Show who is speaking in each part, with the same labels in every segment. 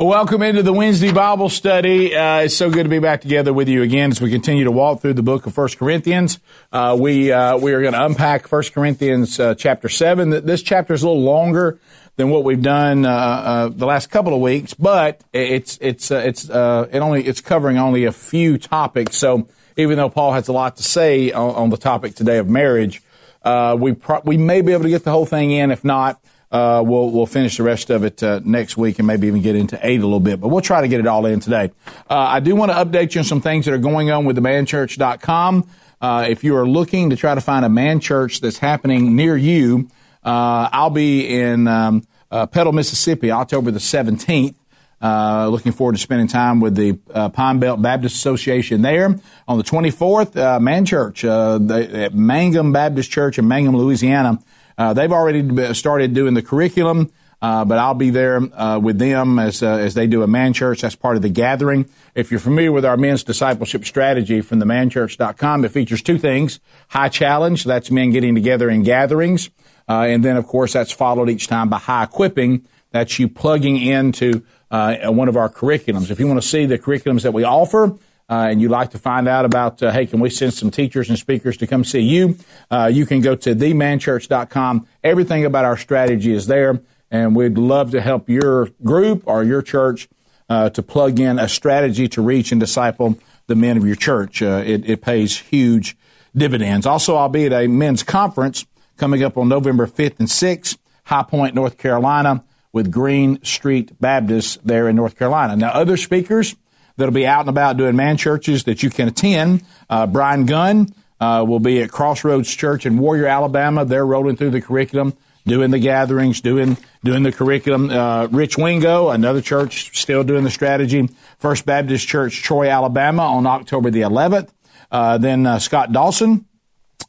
Speaker 1: Welcome into the Wednesday Bible study. Uh, it's so good to be back together with you again as we continue to walk through the book of First Corinthians. Uh, we uh, we are going to unpack First Corinthians uh, chapter seven. This chapter is a little longer than what we've done uh, uh, the last couple of weeks, but it's it's it's it only it's covering only a few topics. So even though Paul has a lot to say on, on the topic today of marriage, we pro- we may be able to get the whole thing in. If not. Uh, we'll we'll finish the rest of it uh, next week and maybe even get into eight a little bit, but we'll try to get it all in today. Uh, I do want to update you on some things that are going on with the manchurch.com. Uh, if you are looking to try to find a man church that's happening near you, uh, I'll be in um, uh, Petal, Mississippi, October the 17th. Uh, looking forward to spending time with the Pine Belt Baptist Association there. On the 24th, uh, Man Church, the, Mangham Baptist Church in Mangham, Louisiana, uh, they've already started doing the curriculum. Uh, but I'll be there uh, with them as uh, as they do a man church. That's part of the gathering. If you're familiar with our men's discipleship strategy from the manchurch.com, it features two things: high challenge, that's men getting together in gatherings, uh, and then of course that's followed each time by high equipping. That's you plugging into uh, one of our curriculums. If you want to see the curriculums that we offer, uh, and you'd like to find out about, uh, hey, can we send some teachers and speakers to come see you? Uh, you can go to themanchurch.com. Everything about our strategy is there, and we'd love to help your group or your church uh, to plug in a strategy to reach and disciple the men of your church. Uh, it, it pays huge dividends. Also, I'll be at a men's conference coming up on November 5th and 6th, High Point, North Carolina, with Green Street Baptist there in North Carolina. Now, other speakers, that'll be out and about doing man churches that you can attend. Uh, Brian Gunn uh, will be at Crossroads Church in Warrior, Alabama. They're rolling through the curriculum, doing the gatherings, doing doing the curriculum. Uh, Rich Wingo, another church, still doing the strategy. First Baptist Church, Troy, Alabama, on October the 11th. Uh, then uh, Scott Dawson,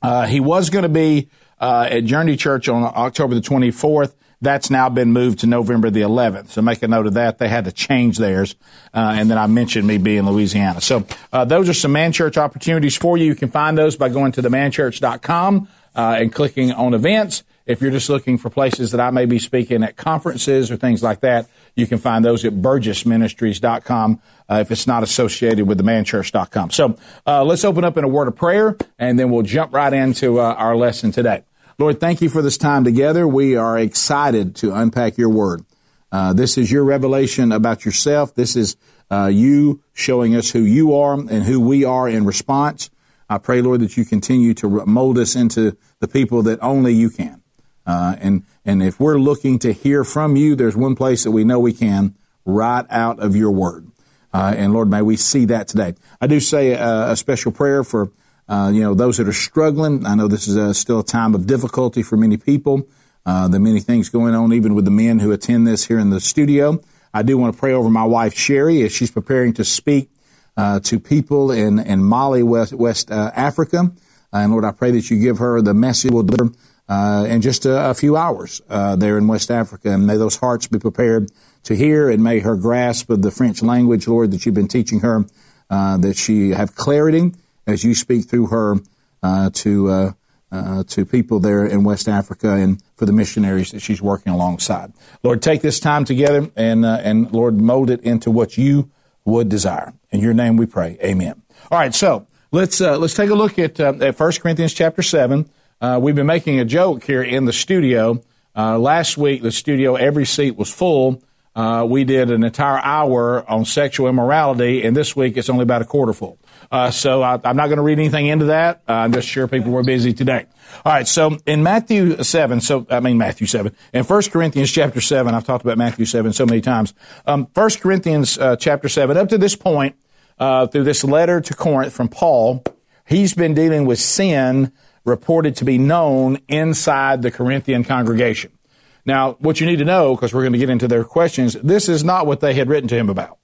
Speaker 1: uh, he was going to be at Journey Church on October the 24th. That's now been moved to November the 11th. So make a note of that. They had to change theirs. Uh, and then I mentioned me being Louisiana. So uh, those are some man church opportunities for you. You can find those by going to themanchurch.com uh, and clicking on events. If you're just looking for places that I may be speaking at conferences or things like that, you can find those at burgessministries.com uh, if it's not associated with themanchurch.com. So uh, let's open up in a word of prayer, and then we'll jump right into uh, our lesson today. Lord, thank you for this time together. We are excited to unpack your word. Uh, this is your revelation about yourself. This is uh, you showing us who you are and who we are in response. I pray, Lord, that you continue to mold us into the people that only you can. Uh, and and if we're looking to hear from you, there's one place that we know we can right out of your word. Uh, and Lord, may we see that today. I do say a, a special prayer for uh, you know, those that are struggling. I know this is a, still a time of difficulty for many people. Uh, the many things going on, even with the men who attend this here in the studio. I do want to pray over my wife Sherri as she's preparing to speak uh, to people in in Mali, West, West uh, Africa. and Lord, I pray that you give her the message will deliver uh, in just a, a few hours uh, there in West Africa, and may those hearts be prepared to hear, and may her grasp of the French language, Lord, that you've been teaching her, that she have clarity as you speak through her uh, to uh, uh, to people there in West Africa and for the missionaries that she's working alongside. Lord, take this time together and uh, and Lord mold it into what you would desire. In your name we pray. Amen. All right, so let's uh, let's take a look at uh, at 1 Corinthians chapter 7. we've been making a joke here in the studio. last week the studio every seat was full. We did an entire hour on sexual immorality, and this week it's only about a quarter full. Uh, so I, am not going to read anything into that. Uh, I'm just sure people were busy today. All right. So in Matthew 7, so I mean Matthew 7, in 1 Corinthians chapter 7, I've talked about Matthew 7 so many times. Um, 1 Corinthians uh, chapter 7, up to this point, uh, through this letter to Corinth from Paul, he's been dealing with sin reported to be known inside the Corinthian congregation. Now, what you need to know, because we're going to get into their questions, this is not what they had written to him about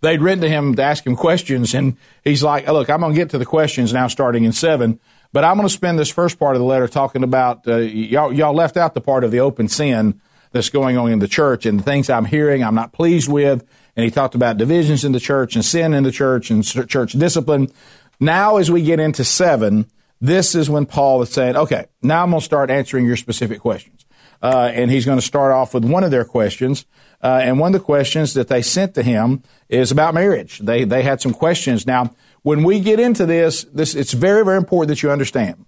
Speaker 1: they'd written to him to ask him questions, and he's like, "Look, I'm going to get to the questions now, starting in seven, but I'm going to spend this first part of the letter talking about uh, y'all. Y'all left out the part of the open sin that's going on in the church and the things I'm hearing I'm not pleased with." And he talked about divisions in the church and sin in the church and church discipline. Now, as we get into seven, this is when Paul is saying, "Okay, now I'm going to start answering your specific questions." Uh, and he's going to start off with one of their questions. Uh, and one of the questions that they sent to him is about marriage. They, they had some questions. Now, when we get into this, this, it's very, very important that you understand.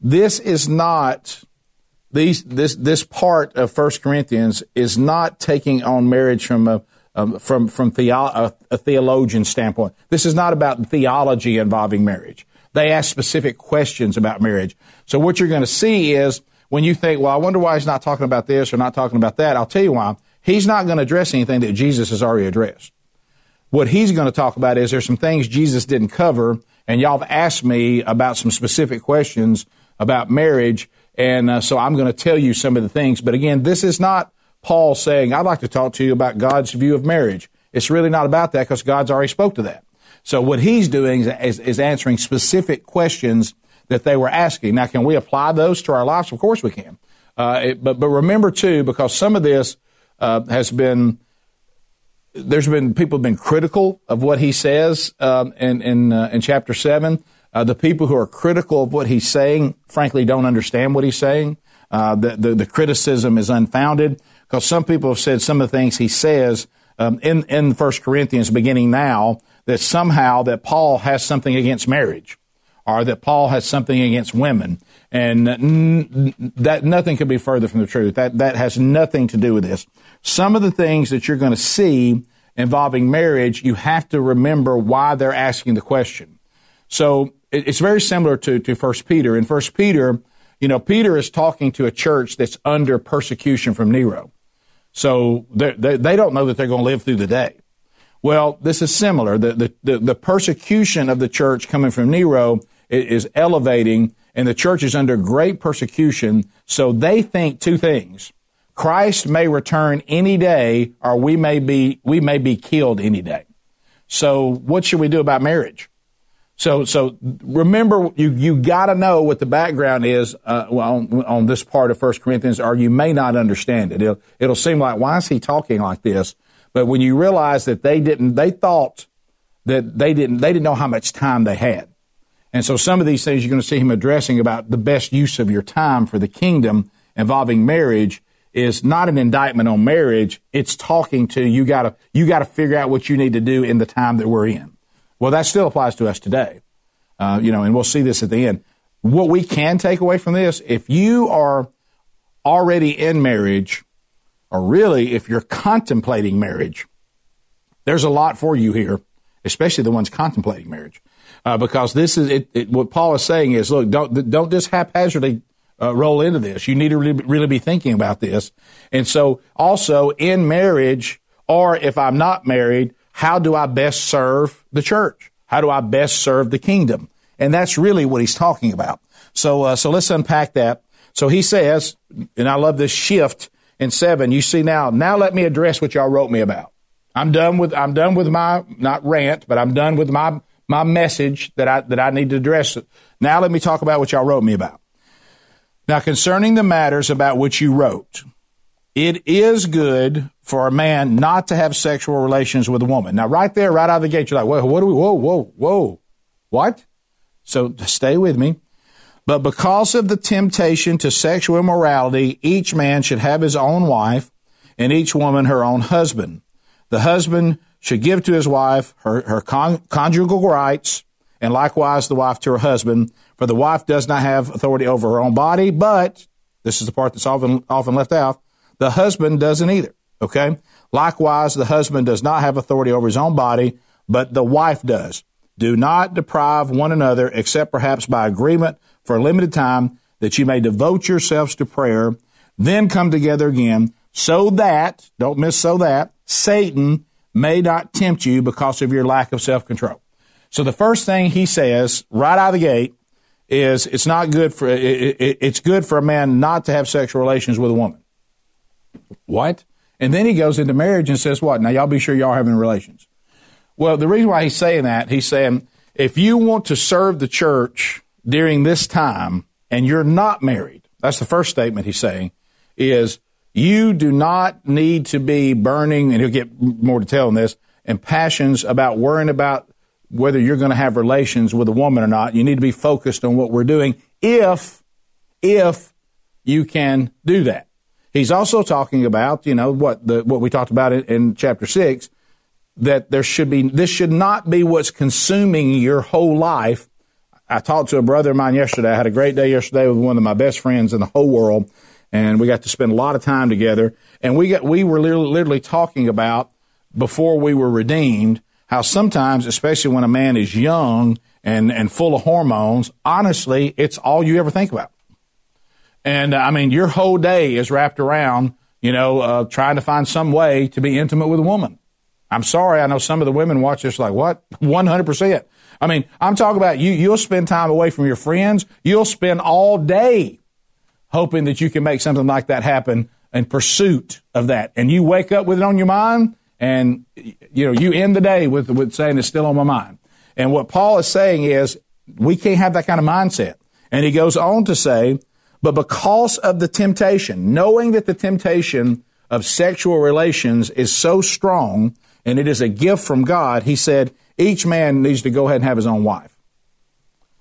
Speaker 1: This is not, these, this, this part of First Corinthians is not taking on marriage from a, um, from, from a, a theologian standpoint. This is not about theology involving marriage. They ask specific questions about marriage. So what you're going to see is when you think, well, I wonder why he's not talking about this or not talking about that. I'll tell you why. He's not going to address anything that Jesus has already addressed. What he's going to talk about is there's some things Jesus didn't cover, and y'all have asked me about some specific questions about marriage, and uh, so I'm going to tell you some of the things. But again, this is not Paul saying, I'd like to talk to you about God's view of marriage. It's really not about that because God's already spoke to that. So what he's doing is, is, answering specific questions that they were asking. Now, can we apply those to our lives? Of course we can. Uh, it, but but remember too, because some of this uh, has been there's been people have been critical of what he says um, in in, uh, in chapter seven. Uh, the people who are critical of what he's saying, frankly, don't understand what he's saying. Uh, the, the, the criticism is unfounded because some people have said some of the things he says um, in in First Corinthians, beginning now, that somehow that Paul has something against marriage that Paul has something against women. And that nothing could be further from the truth. That, that has nothing to do with this. Some of the things that you're going to see involving marriage, you have to remember why they're asking the question. So it's very similar to, to First Peter. In First Peter, you know, Peter is talking to a church that's under persecution from Nero. So they, they don't know that they're going to live through the day. Well, this is similar. The, the, the, persecution of the church coming from Nero is elevating, and the church is under great persecution. So they think two things. Christ may return any day, or we may be, we may be killed any day. So what should we do about marriage? So, so remember, you, you gotta know what the background is, uh, on, on this part of First Corinthians, or you may not understand it. It'll, it'll seem like, why is he talking like this? But when you realize that they didn't, they thought that they didn't, they didn't know how much time they had. And so some of these things you're going to see him addressing about the best use of your time for the kingdom involving marriage is not an indictment on marriage. It's talking to you gotta, you gotta figure out what you need to do in the time that we're in. Well, that still applies to us today. Uh, you know, and we'll see this at the end. What we can take away from this, if you are already in marriage, or really if you're contemplating marriage, there's a lot for you here, especially the ones contemplating marriage. Uh, because this is it, it, what Paul is saying is, look, don't don't just haphazardly uh, roll into this. You need to really, really be thinking about this. And so, also in marriage, or if I'm not married, how do I best serve the church? How do I best serve the kingdom? And that's really what he's talking about. So, uh, so let's unpack that. So he says, and I love this shift in seven, you see now, now let me address what y'all wrote me about. I'm done with, I'm done with my, not rant, but I'm done with my, my message that I, that I need to address. Now let me talk about what y'all wrote me about. Now concerning the matters about which you wrote, it is good for a man not to have sexual relations with a woman. Now right there, right out of the gate, you're like, whoa, what do we, whoa, whoa, whoa, what? So stay with me. But because of the temptation to sexual immorality, each man should have his own wife and each woman her own husband. The husband should give to his wife her, her con- conjugal rights and likewise the wife to her husband. For the wife does not have authority over her own body, but this is the part that's often, often left out. The husband doesn't either. Okay. Likewise, the husband does not have authority over his own body, but the wife does. Do not deprive one another except perhaps by agreement for a limited time that you may devote yourselves to prayer, then come together again so that, don't miss so that, Satan may not tempt you because of your lack of self control. So the first thing he says right out of the gate is it's not good for, it, it, it's good for a man not to have sexual relations with a woman. What? And then he goes into marriage and says what? Now y'all be sure y'all having relations. Well, the reason why he's saying that, he's saying, if you want to serve the church during this time and you're not married, that's the first statement he's saying, is you do not need to be burning, and he'll get more detail on this, and passions about worrying about whether you're going to have relations with a woman or not. You need to be focused on what we're doing if, if you can do that. He's also talking about, you know, what the what we talked about in, in chapter six, that there should be this should not be what's consuming your whole life. I talked to a brother of mine yesterday. I had a great day yesterday with one of my best friends in the whole world, and we got to spend a lot of time together. And we got we were literally, talking about before we were redeemed how sometimes, especially when a man is young and and full of hormones, honestly, it's all you ever think about. And uh, I mean, your whole day is wrapped around, you know, uh, trying to find some way to be intimate with a woman. I'm sorry. I know some of the women watch this like, what? 100%. I mean, I'm talking about you. You'll spend time away from your friends. You'll spend all day hoping that you can make something like that happen in pursuit of that. And you wake up with it on your mind and, you know, you end the day with, with saying it's still on my mind. And what Paul is saying is we can't have that kind of mindset. And he goes on to say, but because of the temptation, knowing that the temptation of sexual relations is so strong and it is a gift from God, he said each man needs to go ahead and have his own wife.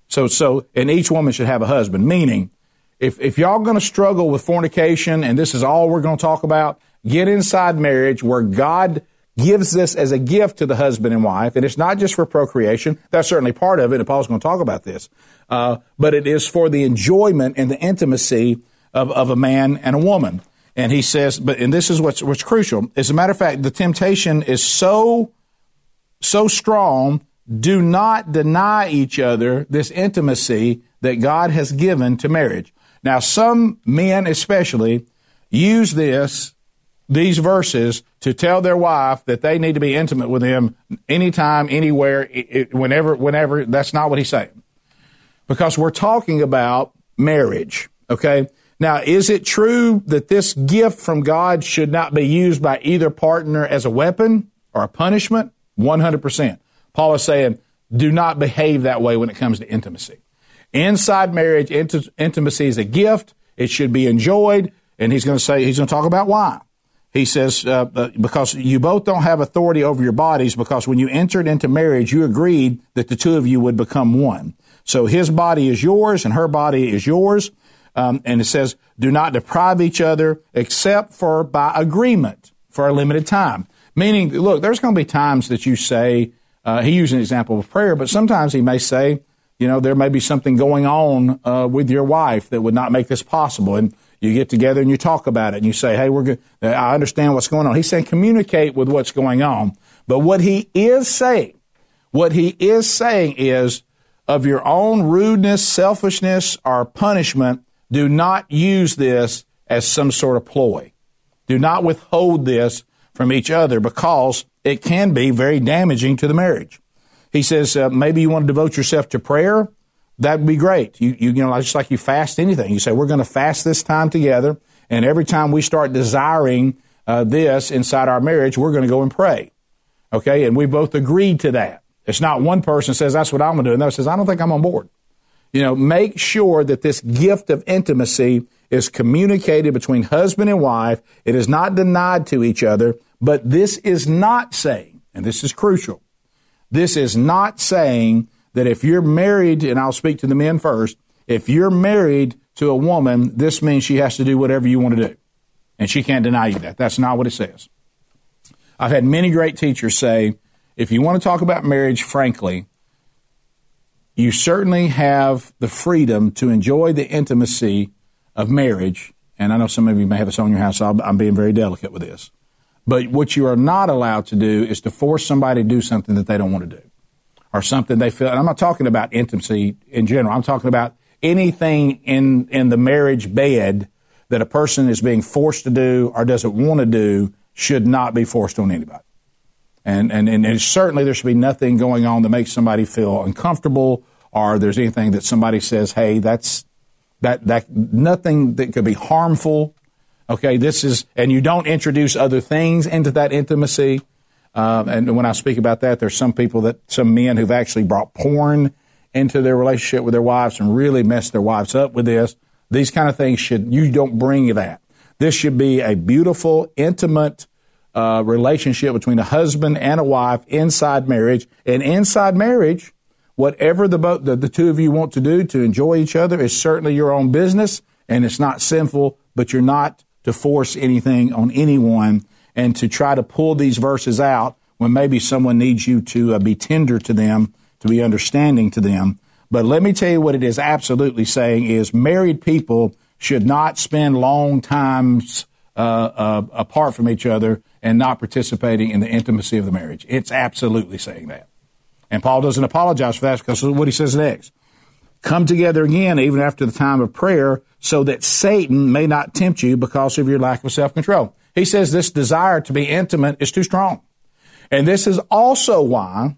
Speaker 1: So, so, and each woman should have a husband. Meaning, if, if y'all going to struggle with fornication and this is all we're going to talk about, get inside marriage where God gives this as a gift to the husband and wife. And it's not just for procreation. That's certainly part of it. And Paul's going to talk about this. Uh, but it is for the enjoyment and the intimacy of, of a man and a woman. And he says, but, and this is what's, what's crucial. As a matter of fact, the temptation is so, so strong. Do not deny each other this intimacy that God has given to marriage. Now, some men especially use this these verses to tell their wife that they need to be intimate with him anytime, anywhere, whenever, whenever. That's not what he's saying. Because we're talking about marriage, okay? Now, is it true that this gift from God should not be used by either partner as a weapon or a punishment? 100%. Paul is saying, do not behave that way when it comes to intimacy. Inside marriage, intimacy is a gift. It should be enjoyed. And he's going to say, he's going to talk about why he says, uh, uh, because you both don't have authority over your bodies, because when you entered into marriage, you agreed that the two of you would become one. So his body is yours and her body is yours. Um, and it says, do not deprive each other except for by agreement for a limited time. Meaning, look, there's going to be times that you say, uh, he used an example of prayer, but sometimes he may say, you know, there may be something going on uh, with your wife that would not make this possible. And you get together and you talk about it and you say, hey, we're good. I understand what's going on. He's saying communicate with what's going on. But what he is saying, what he is saying is of your own rudeness, selfishness, or punishment, do not use this as some sort of ploy. Do not withhold this from each other because it can be very damaging to the marriage. He says, uh, maybe you want to devote yourself to prayer that'd be great. You, you, you know, just like you fast anything. You say, we're going to fast this time together. And every time we start desiring uh, this inside our marriage, we're going to go and pray. Okay. And we both agreed to that. It's not one person says, that's what I'm going to do. And the other says, I don't think I'm on board. You know, make sure that this gift of intimacy is communicated between husband and wife. It is not denied to each other, but this is not saying, and this is crucial, this is not saying that if you're married, and I'll speak to the men first, if you're married to a woman, this means she has to do whatever you want to do. And she can't deny you that. That's not what it says. I've had many great teachers say, if you want to talk about marriage frankly, you certainly have the freedom to enjoy the intimacy of marriage. And I know some of you may have this on your house, so I'm being very delicate with this. But what you are not allowed to do is to force somebody to do something that they don't want to do or something they feel. And I'm not talking about intimacy in general. I'm talking about anything in, in the marriage bed that a person is being forced to do or doesn't want to do should not be forced on anybody. And, and, and certainly there should be nothing going on that makes somebody feel uncomfortable or there's anything that somebody says, hey, that's, that, that, nothing that could be harmful. Okay, this is, and you don't introduce other things into that intimacy. Um, and when I speak about that, there's some people that, some men who've actually brought porn into their relationship with their wives and really messed their wives up with this. These kind of things should, you don't bring that. This should be a beautiful, intimate uh, relationship between a husband and a wife inside marriage. And inside marriage, whatever the, the, the two of you want to do to enjoy each other is certainly your own business and it's not sinful, but you're not to force anything on anyone and to try to pull these verses out when maybe someone needs you to uh, be tender to them, to be understanding to them. But let me tell you what it is absolutely saying is married people should not spend long times uh, uh, apart from each other and not participating in the intimacy of the marriage. It's absolutely saying that. And Paul doesn't apologize for that because of what he says next. Come together again, even after the time of prayer, so that Satan may not tempt you because of your lack of self control. He says this desire to be intimate is too strong. And this is also why,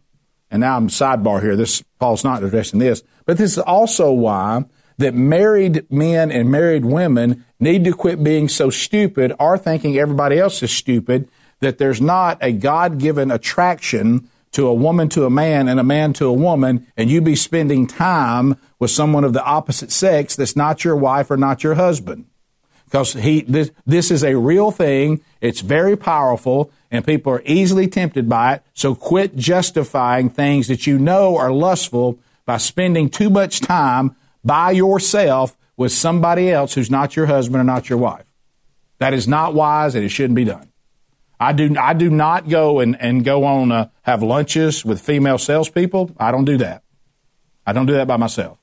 Speaker 1: and now I'm sidebar here, this, Paul's not addressing this, but this is also why that married men and married women need to quit being so stupid or thinking everybody else is stupid, that there's not a God given attraction to a woman to a man and a man to a woman, and you be spending time with someone of the opposite sex that's not your wife or not your husband. Because he, this, this is a real thing. It's very powerful and people are easily tempted by it. So quit justifying things that you know are lustful by spending too much time by yourself with somebody else who's not your husband or not your wife. That is not wise and it shouldn't be done. I do, I do not go and, and go on, uh, have lunches with female salespeople. I don't do that. I don't do that by myself.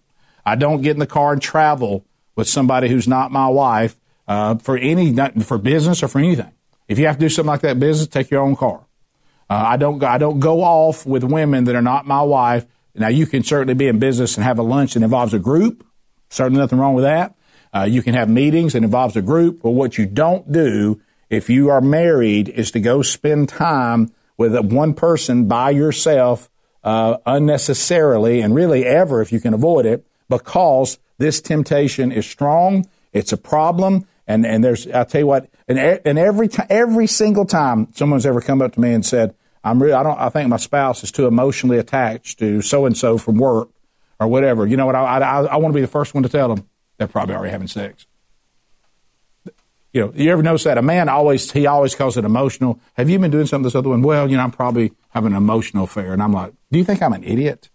Speaker 1: I don't get in the car and travel with somebody who's not my wife uh, for any, for business or for anything. If you have to do something like that business, take your own car. Uh, I don't, I don't go off with women that are not my wife. Now you can certainly be in business and have a lunch that involves a group. Certainly nothing wrong with that. Uh, you can have meetings that involves a group, but what you don't do if you are married is to go spend time with one person by yourself uh, unnecessarily and really ever if you can avoid it because this temptation is strong. It's a problem. And, and there's, I'll tell you what, and, and every time, every single time someone's ever come up to me and said, I'm really, I don't, I think my spouse is too emotionally attached to so and so from work or whatever. You know what? I, I, I want to be the first one to tell them they're probably already having sex. You know, you ever notice that a man always he always calls it emotional. Have you been doing something this other one? Well, you know, I'm probably having an emotional affair, and I'm like, do you think I'm an idiot?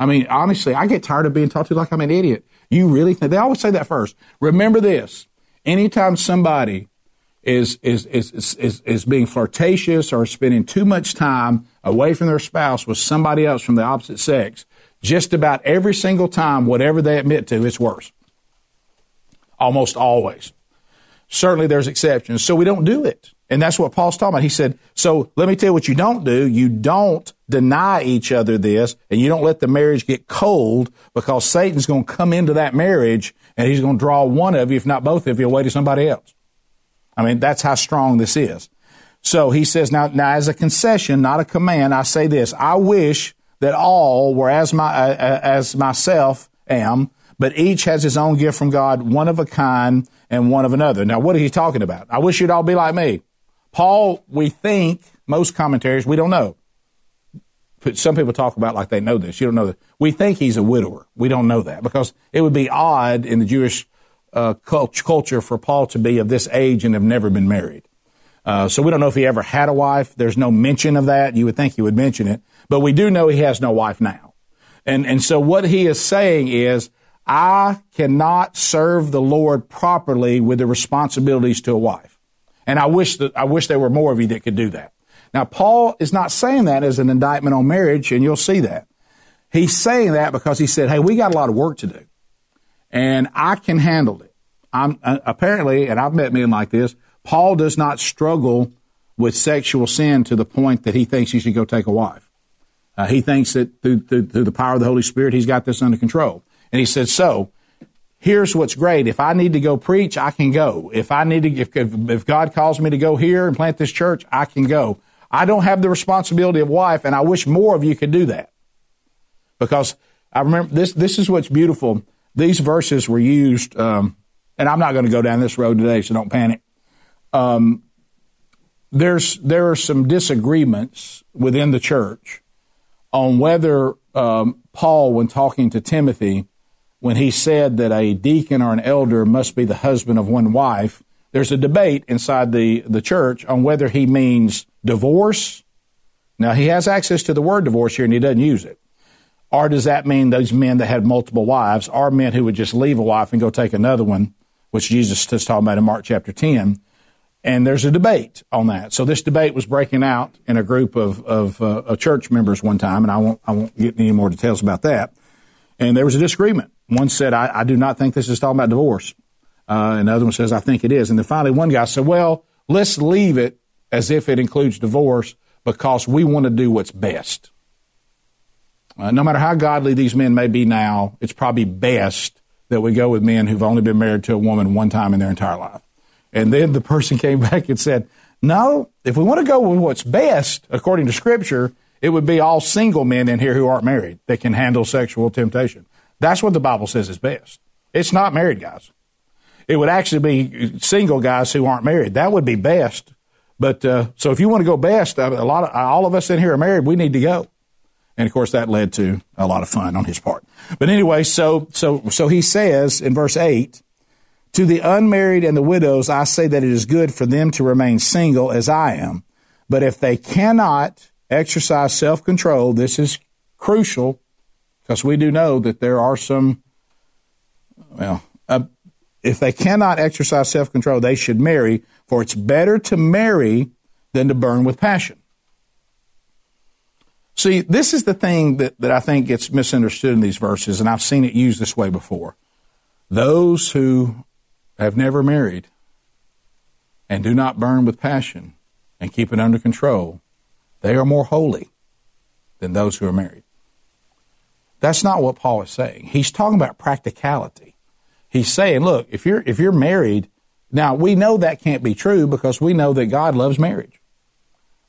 Speaker 1: I mean, honestly, I get tired of being talked to like I'm an idiot. You really think they always say that first? Remember this: anytime somebody is is is is is being flirtatious or spending too much time away from their spouse with somebody else from the opposite sex, just about every single time, whatever they admit to, it's worse. Almost always. Certainly there's exceptions. So we don't do it. And that's what Paul's talking about. He said, so let me tell you what you don't do. You don't deny each other this and you don't let the marriage get cold because Satan's going to come into that marriage and he's going to draw one of you, if not both of you, away to somebody else. I mean, that's how strong this is. So he says, now, now as a concession, not a command, I say this. I wish that all were as my, uh, as myself am, but each has his own gift from God, one of a kind and one of another. Now, what are he talking about? I wish you'd all be like me. Paul, we think, most commentaries, we don't know. Some people talk about like they know this. You don't know that. We think he's a widower. We don't know that because it would be odd in the Jewish uh, culture for Paul to be of this age and have never been married. Uh, so we don't know if he ever had a wife. There's no mention of that. You would think he would mention it, but we do know he has no wife now. And and so what he is saying is I cannot serve the Lord properly with the responsibilities to a wife. And I wish that, I wish there were more of you that could do that. Now, Paul is not saying that as an indictment on marriage, and you'll see that. He's saying that because he said, Hey, we got a lot of work to do, and I can handle it. I'm uh, apparently, and I've met men like this, Paul does not struggle with sexual sin to the point that he thinks he should go take a wife. Uh, he thinks that through, through, through the power of the Holy Spirit, he's got this under control. And he said, so here's what's great. If I need to go preach, I can go. If I need to, if, if God calls me to go here and plant this church, I can go. I don't have the responsibility of wife, and I wish more of you could do that. Because I remember this, this is what's beautiful. These verses were used, um, and I'm not going to go down this road today, so don't panic. Um, there's, there are some disagreements within the church on whether um, Paul, when talking to Timothy, when he said that a deacon or an elder must be the husband of one wife, there's a debate inside the, the church on whether he means divorce. Now, he has access to the word divorce here and he doesn't use it. Or does that mean those men that had multiple wives are men who would just leave a wife and go take another one which Jesus is talking about in Mark chapter 10. And there's a debate on that. So this debate was breaking out in a group of, of uh, church members one time, and I won't, I won't get any more details about that. And there was a disagreement. One said, I, I do not think this is talking about divorce. Uh, and one says, I think it is. And then finally one guy said, well, let's leave it as if it includes divorce because we want to do what's best. Uh, no matter how godly these men may be now, it's probably best that we go with men who've only been married to a woman one time in their entire life. And then the person came back and said, no, if we want to go with what's best, according to Scripture, it would be all single men in here who aren't married that can handle sexual temptation. That's what the Bible says is best. It's not married guys. It would actually be single guys who aren't married. That would be best. But uh, so if you want to go best, uh, a lot of all of us in here are married. We need to go. And of course, that led to a lot of fun on his part. But anyway, so so so he says in verse eight, to the unmarried and the widows, I say that it is good for them to remain single as I am. But if they cannot exercise self control, this is crucial because we do know that there are some, well, uh, if they cannot exercise self control, they should marry, for it's better to marry than to burn with passion. See, this is the thing that, that I think gets misunderstood in these verses, and I've seen it used this way before. Those who have never married and do not burn with passion and keep it under control, they are more holy than those who are married. That's not what Paul is saying. He's talking about practicality. He's saying, look, if you're if you're married, now we know that can't be true because we know that God loves marriage.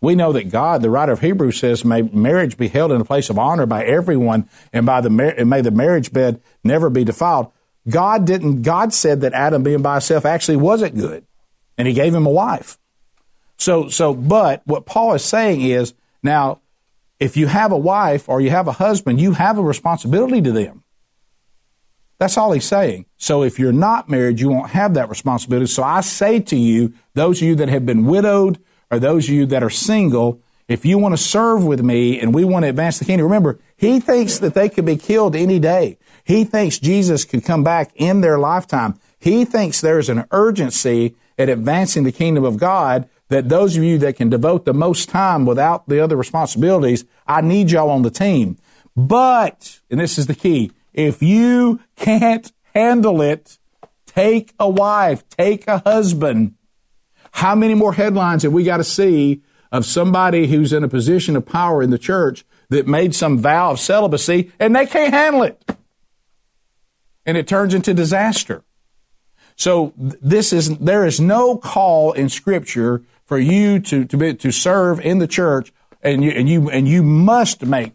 Speaker 1: We know that God, the writer of Hebrews says, may marriage be held in a place of honor by everyone and by the, and may the marriage bed never be defiled. God didn't, God said that Adam being by himself actually wasn't good. And he gave him a wife. So, so, but what Paul is saying is now, if you have a wife or you have a husband, you have a responsibility to them. That's all he's saying. So if you're not married, you won't have that responsibility. So I say to you, those of you that have been widowed, or those of you that are single, if you want to serve with me and we want to advance the kingdom, remember, he thinks that they could be killed any day. He thinks Jesus could come back in their lifetime. He thinks there's an urgency at advancing the kingdom of God that those of you that can devote the most time without the other responsibilities, I need y'all on the team. But, and this is the key, if you can't handle it, take a wife, take a husband, how many more headlines have we got to see of somebody who's in a position of power in the church that made some vow of celibacy and they can't handle it? And it turns into disaster. So this is, there is no call in scripture for you to, to be, to serve in the church and you, and you, and you must make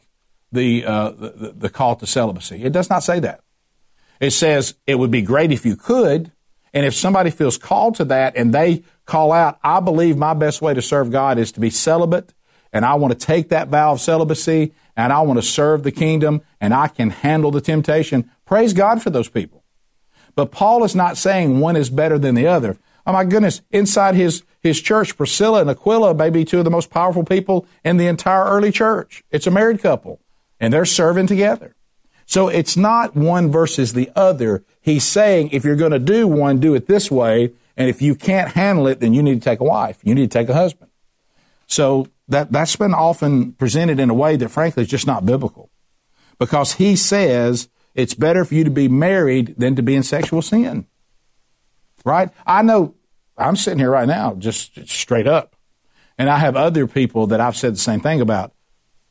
Speaker 1: the, uh, the, the call to celibacy. It does not say that. It says it would be great if you could, and if somebody feels called to that and they call out, I believe my best way to serve God is to be celibate, and I want to take that vow of celibacy, and I want to serve the kingdom, and I can handle the temptation, praise God for those people. But Paul is not saying one is better than the other. Oh my goodness, inside his, his church, Priscilla and Aquila may be two of the most powerful people in the entire early church. It's a married couple, and they're serving together. So it's not one versus the other. He's saying if you're going to do one, do it this way. And if you can't handle it, then you need to take a wife. You need to take a husband. So that, that's been often presented in a way that frankly is just not biblical. Because he says it's better for you to be married than to be in sexual sin. Right? I know I'm sitting here right now just straight up. And I have other people that I've said the same thing about.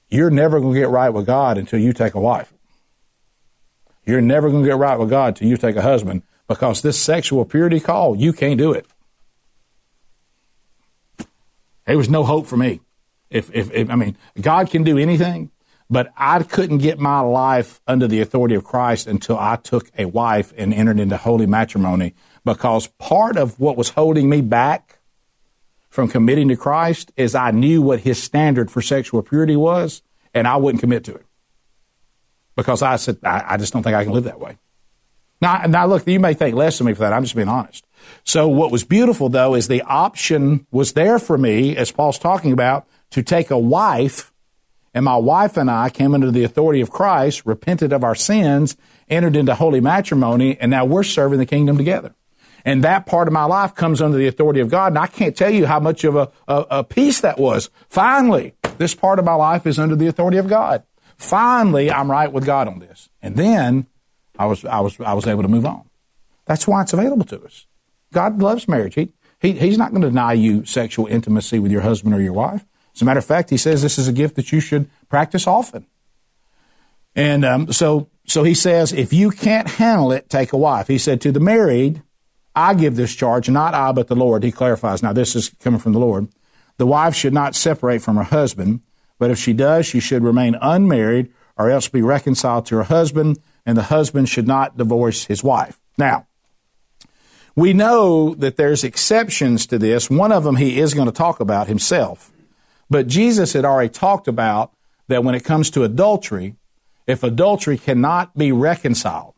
Speaker 1: You're never going to get right with God until you take a wife. You're never going to get right with God till you take a husband because this sexual purity call, you can't do it. There was no hope for me. If, if, if, I mean, God can do anything, but I couldn't get my life under the authority of Christ until I took a wife and entered into holy matrimony because part of what was holding me back from committing to Christ is I knew what his standard for sexual purity was and I wouldn't commit to it because I said, I, I just don't think I can live that way. Now, now look, you may think less of me for that. I'm just being honest. So what was beautiful though is the option was there for me, as Paul's talking about, to take a wife and my wife and I came under the authority of Christ, repented of our sins, entered into holy matrimony, and now we're serving the kingdom together. And that part of my life comes under the authority of God. And I can't tell you how much of a, a, a peace that was. Finally, this part of my life is under the authority of God. Finally, I'm right with God on this. And then I was, I was, I was able to move on. That's why it's available to us. God loves marriage. He, he, he's not going to deny you sexual intimacy with your husband or your wife. As a matter of fact, he says this is a gift that you should practice often. And um, so, so he says, if you can't handle it, take a wife. He said to the married, I give this charge, not I, but the Lord. He clarifies. Now, this is coming from the Lord. The wife should not separate from her husband, but if she does, she should remain unmarried or else be reconciled to her husband, and the husband should not divorce his wife. Now, we know that there's exceptions to this. One of them he is going to talk about himself. But Jesus had already talked about that when it comes to adultery, if adultery cannot be reconciled,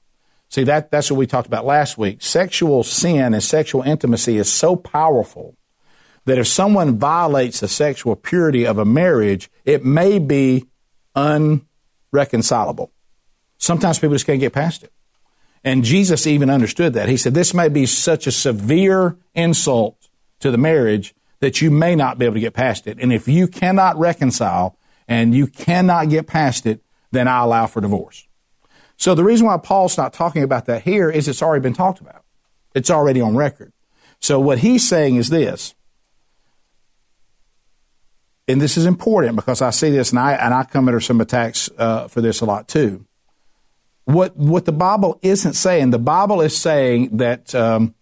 Speaker 1: see that that's what we talked about last week. Sexual sin and sexual intimacy is so powerful that if someone violates the sexual purity of a marriage, it may be unreconcilable. Sometimes people just can't get past it. And Jesus even understood that. He said, This may be such a severe insult to the marriage that you may not be able to get past it. And if you cannot reconcile and you cannot get past it, then I allow for divorce. So the reason why Paul's not talking about that here is it's already been talked about. It's already on record. So what he's saying is this, and this is important because I see this and I and I come under some attacks uh, for this a lot too. What what the Bible isn't saying, the Bible is saying that um,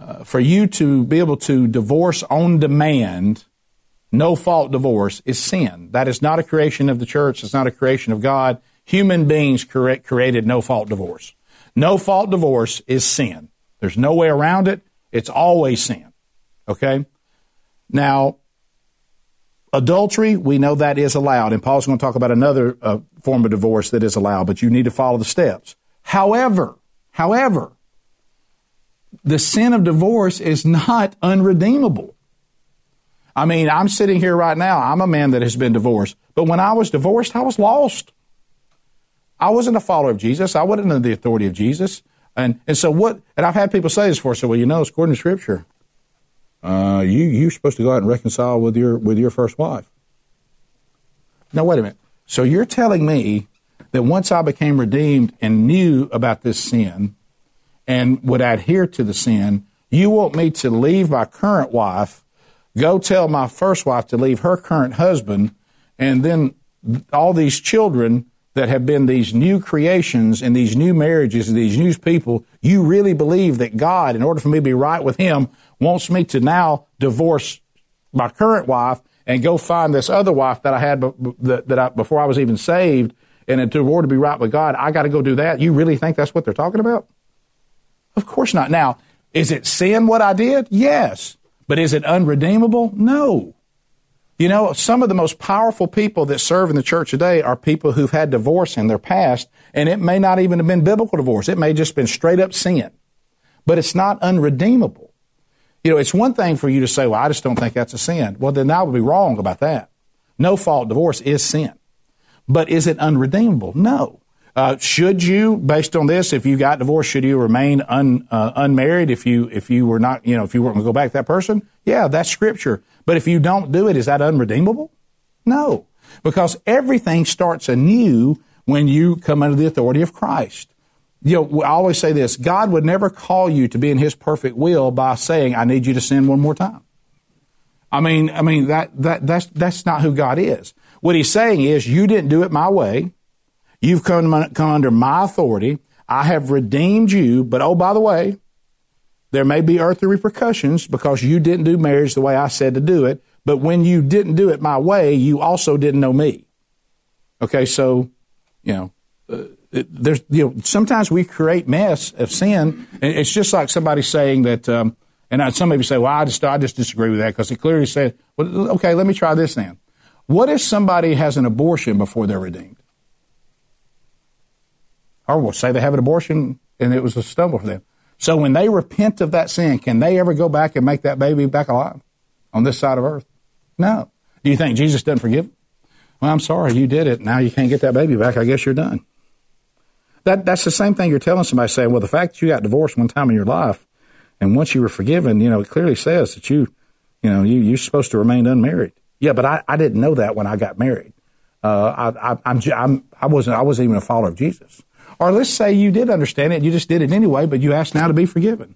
Speaker 1: uh, for you to be able to divorce on demand, no fault divorce is sin. That is not a creation of the church. It's not a creation of God. Human beings created no fault divorce. No fault divorce is sin. There's no way around it. It's always sin. Okay? Now, Adultery, we know that is allowed, and Paul's going to talk about another uh, form of divorce that is allowed, but you need to follow the steps. However, however, the sin of divorce is not unredeemable. I mean, I'm sitting here right now. I'm a man that has been divorced, but when I was divorced, I was lost. I wasn't a follower of Jesus. I wasn't under the authority of Jesus. And, and so what, and I've had people say this before, so well, you know, it's according to scripture uh, you you're supposed to go out and reconcile with your with your first wife. Now wait a minute. So you're telling me that once I became redeemed and knew about this sin and would adhere to the sin, you want me to leave my current wife, go tell my first wife to leave her current husband, and then all these children that have been these new creations and these new marriages and these new people, you really believe that God, in order for me to be right with Him, wants me to now divorce my current wife and go find this other wife that I had that, that I, before I was even saved, and in order to be right with God, I got to go do that. You really think that's what they're talking about? Of course not. Now, is it sin what I did? Yes. But is it unredeemable? No. You know, some of the most powerful people that serve in the church today are people who've had divorce in their past, and it may not even have been biblical divorce. It may just been straight up sin. But it's not unredeemable. You know, it's one thing for you to say, well, I just don't think that's a sin. Well, then I would be wrong about that. No fault divorce is sin. But is it unredeemable? No. Uh, should you, based on this, if you got divorced, should you remain un, uh, unmarried if you if you were not, you know, if you weren't going to go back to that person? Yeah, that's scripture. But if you don't do it, is that unredeemable? No, because everything starts anew when you come under the authority of Christ you know, I always say this God would never call you to be in His perfect will by saying, I need you to sin one more time. I mean, I mean, that, that, that's, that's not who God is. What He's saying is, you didn't do it my way. You've come, come under my authority. I have redeemed you, but oh, by the way, there may be earthly repercussions because you didn't do marriage the way I said to do it. But when you didn't do it my way, you also didn't know me. Okay, so, you know, uh, there's you know sometimes we create mess of sin. And It's just like somebody saying that, um, and some of you say, "Well, I just I just disagree with that because it clearly said." Well, okay, let me try this then. What if somebody has an abortion before they're redeemed? Or we'll say they have an abortion and it was a stumble for them. So when they repent of that sin, can they ever go back and make that baby back alive on this side of earth? No. Do you think Jesus doesn't forgive? Well, I'm sorry, you did it. Now you can't get that baby back. I guess you're done. That, that's the same thing you're telling somebody saying, well, the fact that you got divorced one time in your life And once you were forgiven, you know, it clearly says that you, you know, you, you're supposed to remain unmarried. Yeah, but I, I didn't know that when I got married. Uh, I, I, I'm, I'm, I wasn't, I wasn't even a follower of Jesus. Or let's say you did understand it, you just did it anyway, but you asked now to be forgiven.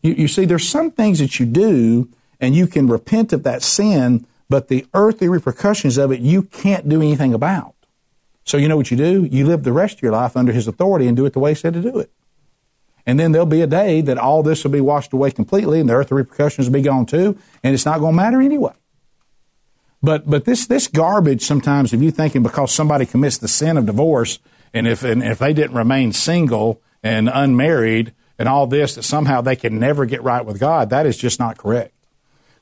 Speaker 1: You, you see, there's some things that you do and you can repent of that sin, but the earthly repercussions of it you can't do anything about. So you know what you do? You live the rest of your life under his authority and do it the way he said to do it. And then there'll be a day that all this will be washed away completely and the earthly repercussions will be gone too, and it's not going to matter anyway. But but this this garbage sometimes, if you thinking because somebody commits the sin of divorce, and if and if they didn't remain single and unmarried and all this, that somehow they can never get right with God, that is just not correct.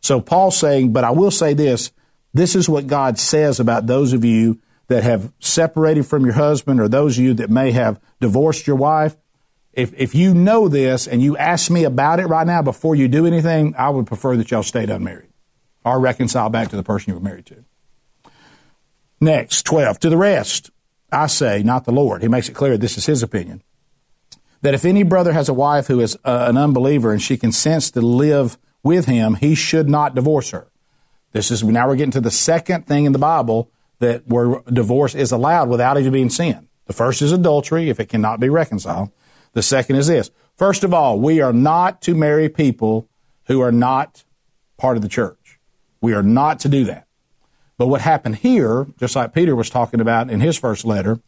Speaker 1: So Paul's saying, but I will say this: this is what God says about those of you that have separated from your husband, or those of you that may have divorced your wife. If if you know this and you ask me about it right now before you do anything, I would prefer that y'all stayed unmarried or reconcile back to the person you were married to. Next, 12. To the rest, I say, not the Lord. He makes it clear this is his opinion. That if any brother has a wife who is uh, an unbeliever and she consents to live with him, he should not divorce her. This is now we're getting to the second thing in the Bible that where divorce is allowed without even being sin. The first is adultery if it cannot be reconciled. The second is this. First of all, we are not to marry people who are not part of the church. We are not to do that. But what happened here, just like Peter was talking about in his first letter,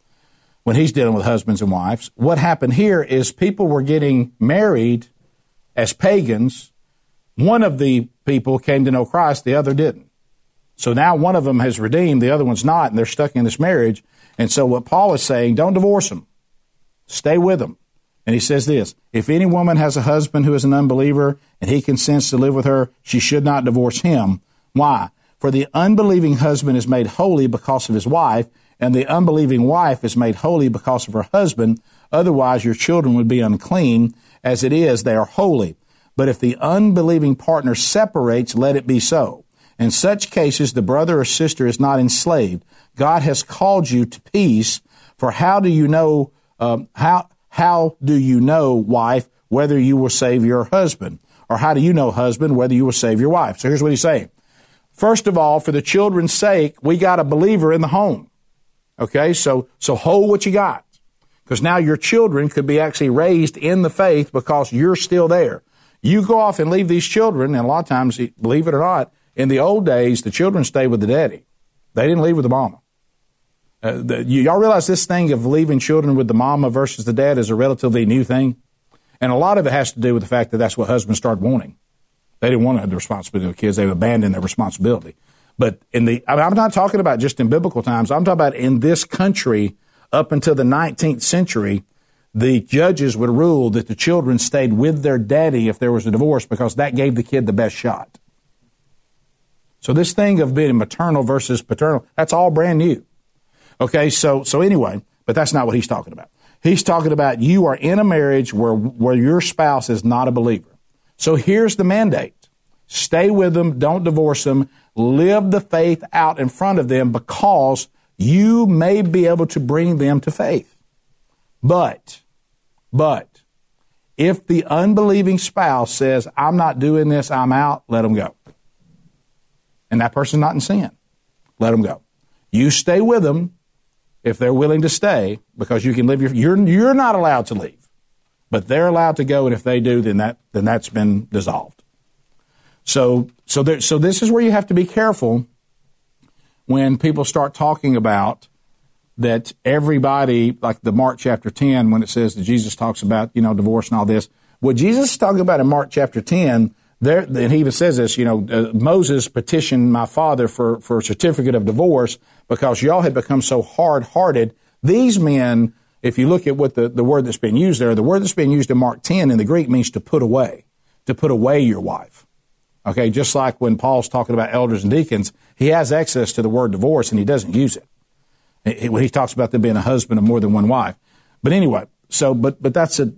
Speaker 1: when he's dealing with husbands and wives, what happened here is people were getting married as pagans. One of the people came to know Christ, the other didn't. So now one of them has redeemed, the other one's not, and they're stuck in this marriage. And so what Paul is saying, don't divorce them. Stay with them. And he says this If any woman has a husband who is an unbeliever and he consents to live with her, she should not divorce him. Why? For the unbelieving husband is made holy because of his wife, and the unbelieving wife is made holy because of her husband. Otherwise, your children would be unclean. As it is, they are holy. But if the unbelieving partner separates, let it be so. In such cases, the brother or sister is not enslaved. God has called you to peace. For how do you know, um, how, how do you know, wife, whether you will save your husband? Or how do you know, husband, whether you will save your wife? So here's what he's saying. First of all, for the children's sake, we got a believer in the home. Okay, so so hold what you got. Because now your children could be actually raised in the faith because you're still there. You go off and leave these children, and a lot of times, believe it or not, in the old days, the children stayed with the daddy. They didn't leave with the mama. Uh, the, y'all realize this thing of leaving children with the mama versus the dad is a relatively new thing? And a lot of it has to do with the fact that that's what husbands started wanting. They didn't want to have the responsibility of the kids. They've abandoned their responsibility. But in the, I am not talking about just in biblical times. I'm talking about in this country up until the 19th century, the judges would rule that the children stayed with their daddy if there was a divorce because that gave the kid the best shot. So this thing of being maternal versus paternal, that's all brand new. Okay, so so anyway, but that's not what he's talking about. He's talking about you are in a marriage where where your spouse is not a believer. So here's the mandate. Stay with them. Don't divorce them. Live the faith out in front of them because you may be able to bring them to faith. But, but, if the unbelieving spouse says, I'm not doing this, I'm out, let them go. And that person's not in sin. Let them go. You stay with them if they're willing to stay because you can live your, you're, you're not allowed to leave but they're allowed to go, and if they do, then that then that's been dissolved. So so there, so this is where you have to be careful when people start talking about that everybody, like the Mark chapter ten, when it says that Jesus talks about you know divorce and all this. What Jesus is talking about in Mark chapter ten, there, and he even says this, you know, uh, Moses petitioned my father for, for a certificate of divorce because y'all had become so hard hearted. These men if you look at what the, the word that's been used there, the word that's been used in Mark 10 in the Greek means to put away, to put away your wife. Okay, just like when Paul's talking about elders and deacons, he has access to the word divorce and he doesn't use it. When he talks about them being a husband of more than one wife. But anyway, so, but, but that's a,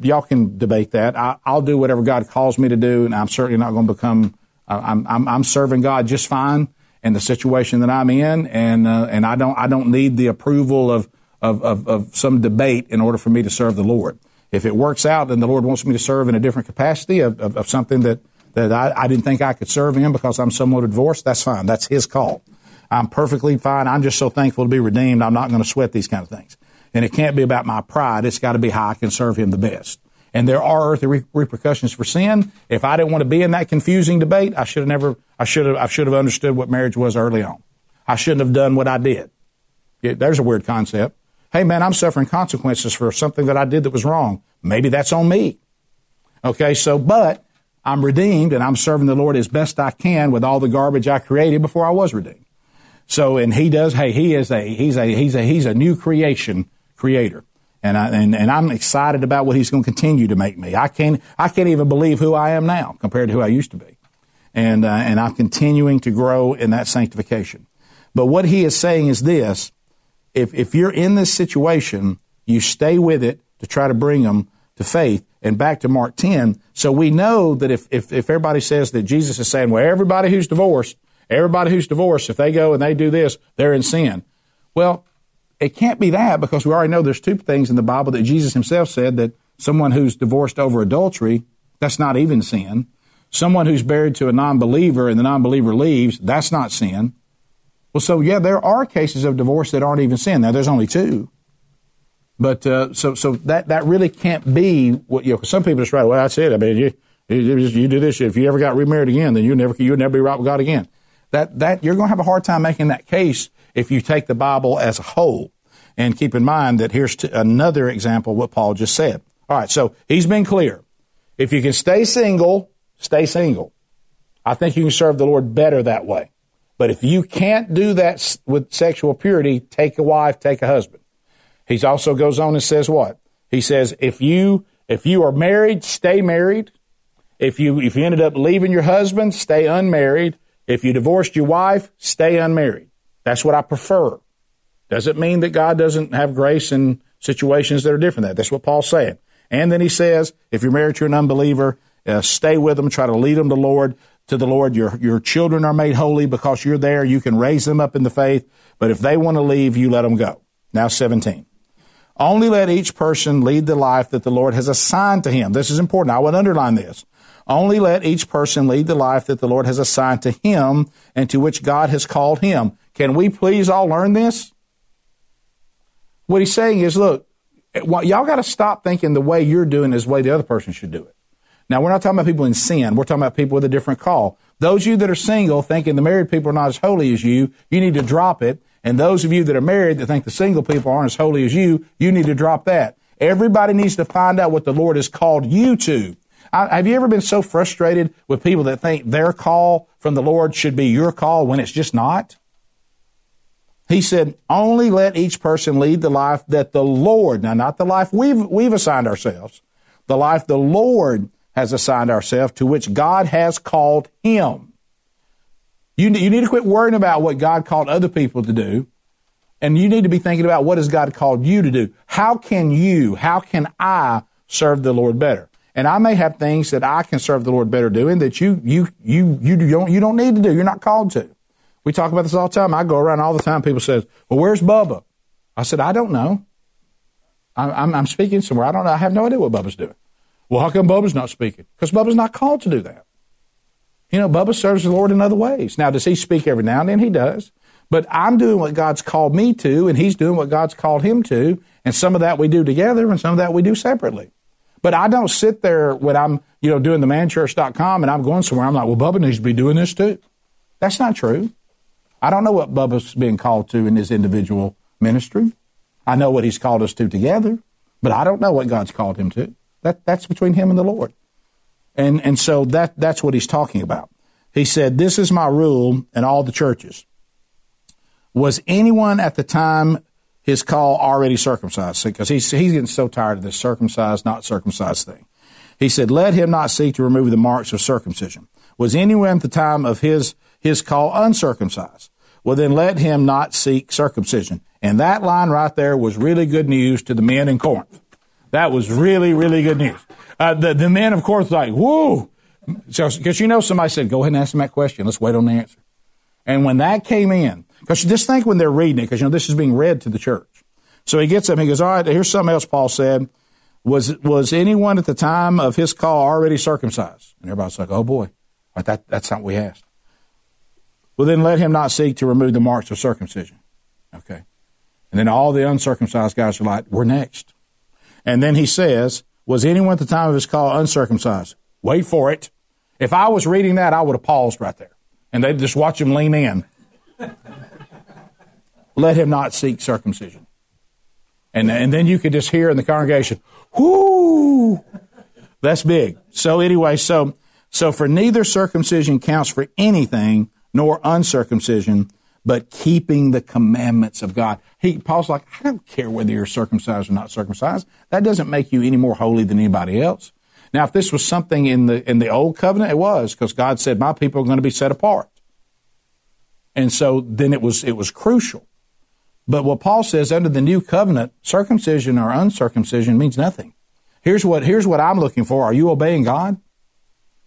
Speaker 1: y'all can debate that. I, will do whatever God calls me to do, and I'm certainly not going to become, I'm, I'm, I'm serving God just fine in the situation that I'm in, and, uh, and I don't, I don't need the approval of, of, of, of some debate in order for me to serve the Lord. If it works out, then the Lord wants me to serve in a different capacity of, of, of something that, that I, I didn't think I could serve in because I'm somewhat divorced. That's fine. That's His call. I'm perfectly fine. I'm just so thankful to be redeemed. I'm not going to sweat these kind of things. And it can't be about my pride. It's got to be how I can serve Him the best. And there are earthly re- repercussions for sin. If I didn't want to be in that confusing debate, I should have never, I should have, I should have understood what marriage was early on. I shouldn't have done what I did. there's a weird concept. Hey man, I'm suffering consequences for something that I did that was wrong. Maybe that's on me. Okay, so, but I'm redeemed and I'm serving the Lord as best I can with all the garbage I created before I was redeemed. So, and he does, hey, he is a, he's a, he's a, he's a new creation creator. And I, and, and I'm excited about what he's going to continue to make me. I can't, I can't even believe who I am now compared to who I used to be. And, uh, and I'm continuing to grow in that sanctification. But what he is saying is this, if, if you're in this situation, you stay with it to try to bring them to faith. And back to Mark 10. So we know that if, if, if everybody says that Jesus is saying, well, everybody who's divorced, everybody who's divorced, if they go and they do this, they're in sin. Well, it can't be that because we already know there's two things in the Bible that Jesus himself said that someone who's divorced over adultery, that's not even sin. Someone who's married to a non-believer and the non-believer leaves, that's not sin. Well, so yeah, there are cases of divorce that aren't even sin. Now, there's only two. But uh, so so that that really can't be what you know. Some people just write, well, that's it. I mean, you, you, you do this. If you ever got remarried again, then you never you never be right with God again. That that you're going to have a hard time making that case if you take the Bible as a whole. And keep in mind that here's another example of what Paul just said. All right, so he's been clear. If you can stay single, stay single. I think you can serve the Lord better that way. But if you can't do that with sexual purity, take a wife, take a husband. He also goes on and says what? He says, if you, if you are married, stay married. If you, if you ended up leaving your husband, stay unmarried. If you divorced your wife, stay unmarried. That's what I prefer. Doesn't mean that God doesn't have grace in situations that are different than that. That's what Paul's saying. And then he says, if you're married to an unbeliever, uh, stay with them, try to lead them to Lord, to the Lord. Your, your children are made holy because you're there. You can raise them up in the faith. But if they want to leave, you let them go. Now 17. Only let each person lead the life that the Lord has assigned to him. This is important. I would underline this. Only let each person lead the life that the Lord has assigned to him and to which God has called him. Can we please all learn this? What he's saying is, look, y'all got to stop thinking the way you're doing is the way the other person should do it. Now, we're not talking about people in sin. We're talking about people with a different call. Those of you that are single thinking the married people are not as holy as you, you need to drop it. And those of you that are married that think the single people aren't as holy as you, you need to drop that. Everybody needs to find out what the Lord has called you to. I, have you ever been so frustrated with people that think their call from the Lord should be your call when it's just not? He said, only let each person lead the life that the Lord, now not the life we've, we've assigned ourselves, the life the Lord has assigned ourselves to which God has called him. You, you need to quit worrying about what God called other people to do. And you need to be thinking about what has God called you to do. How can you, how can I serve the Lord better? And I may have things that I can serve the Lord better doing that you, you, you, you don't, you don't need to do. You're not called to. We talk about this all the time. I go around all the time. People says, well, where's Bubba? I said, I don't know. I'm, I'm, I'm speaking somewhere. I don't know. I have no idea what Bubba's doing. Well, how come Bubba's not speaking? Because Bubba's not called to do that. You know, Bubba serves the Lord in other ways. Now, does he speak every now and then? He does. But I'm doing what God's called me to, and he's doing what God's called him to. And some of that we do together, and some of that we do separately. But I don't sit there when I'm, you know, doing the manchurch.com and I'm going somewhere. I'm like, well, Bubba needs to be doing this too. That's not true. I don't know what Bubba's being called to in his individual ministry. I know what he's called us to together, but I don't know what God's called him to. That, that's between him and the Lord. And, and so that, that's what he's talking about. He said, This is my rule in all the churches. Was anyone at the time his call already circumcised? Because he's, he's getting so tired of this circumcised, not circumcised thing. He said, Let him not seek to remove the marks of circumcision. Was anyone at the time of his, his call uncircumcised? Well, then let him not seek circumcision. And that line right there was really good news to the men in Corinth. That was really, really good news. Uh, the, the men, of course, like, whoa. So, because you know, somebody said, go ahead and ask them that question. Let's wait on the answer. And when that came in, because just think when they're reading it, because, you know, this is being read to the church. So he gets up and he goes, all right, here's something else Paul said. was, was anyone at the time of his call already circumcised? And everybody's like, oh boy, that, that's not what we asked. Well, then let him not seek to remove the marks of circumcision. Okay. And then all the uncircumcised guys are like, we're next. And then he says, was anyone at the time of his call uncircumcised? Wait for it. If I was reading that, I would have paused right there. And they'd just watch him lean in. let him not seek circumcision. And, and then you could just hear in the congregation, whoo, that's big. So anyway, so, so for neither circumcision counts for anything, nor uncircumcision, but keeping the commandments of God. He, Paul's like, I don't care whether you're circumcised or not circumcised. That doesn't make you any more holy than anybody else. Now, if this was something in the, in the old covenant, it was because God said, my people are going to be set apart. And so then it was, it was crucial. But what Paul says under the new covenant, circumcision or uncircumcision means nothing. Here's what, here's what I'm looking for. Are you obeying God?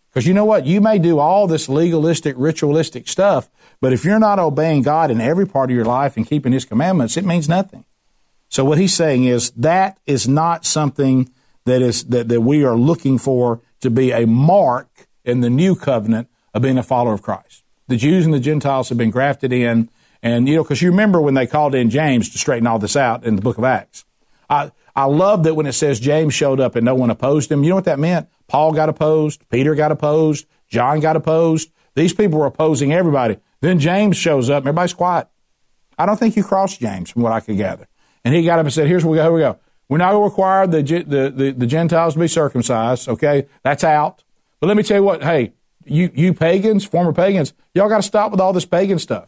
Speaker 1: Because you know what? You may do all this legalistic, ritualistic stuff, but if you're not obeying God in every part of your life and keeping His commandments, it means nothing. So what he's saying is that is not something that is that, that we are looking for to be a mark in the new covenant of being a follower of Christ. The Jews and the Gentiles have been grafted in and, you know, because you remember when they called in James to straighten all this out in the book of Acts. I, I love that when it says James showed up and no one opposed him. You know what that meant? Paul got opposed. Peter got opposed. John got opposed. These people were opposing everybody. Then James shows up everybody's quiet. I don't think you crossed James from what I could gather. And he got up and said, here's where we go. Here we go. We're not going to require the, the, the, the Gentiles to be circumcised. Okay. That's out. But let me tell you what. Hey, you, you pagans, former pagans, y'all got to stop with all this pagan stuff.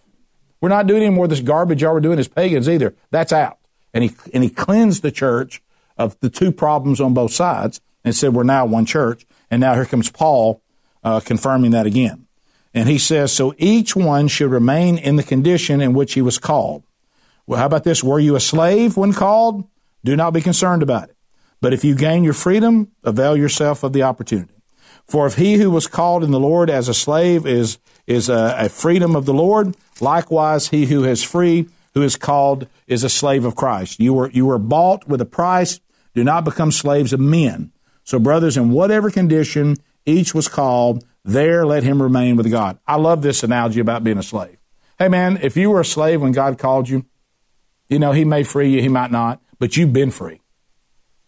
Speaker 1: We're not doing any more of this garbage y'all were doing as pagans either. That's out. And he, and he cleansed the church of the two problems on both sides and said, we're now one church. And now here comes Paul uh, confirming that again. And he says, so each one should remain in the condition in which he was called. Well, how about this? Were you a slave when called? Do not be concerned about it. But if you gain your freedom, avail yourself of the opportunity. For if he who was called in the Lord as a slave is, is a, a freedom of the Lord, likewise he who is free, who is called, is a slave of Christ. You were, you were bought with a price. Do not become slaves of men. So brothers, in whatever condition each was called, there let him remain with God. I love this analogy about being a slave. Hey man, if you were a slave when God called you, you know, he may free you, he might not, but you've been free.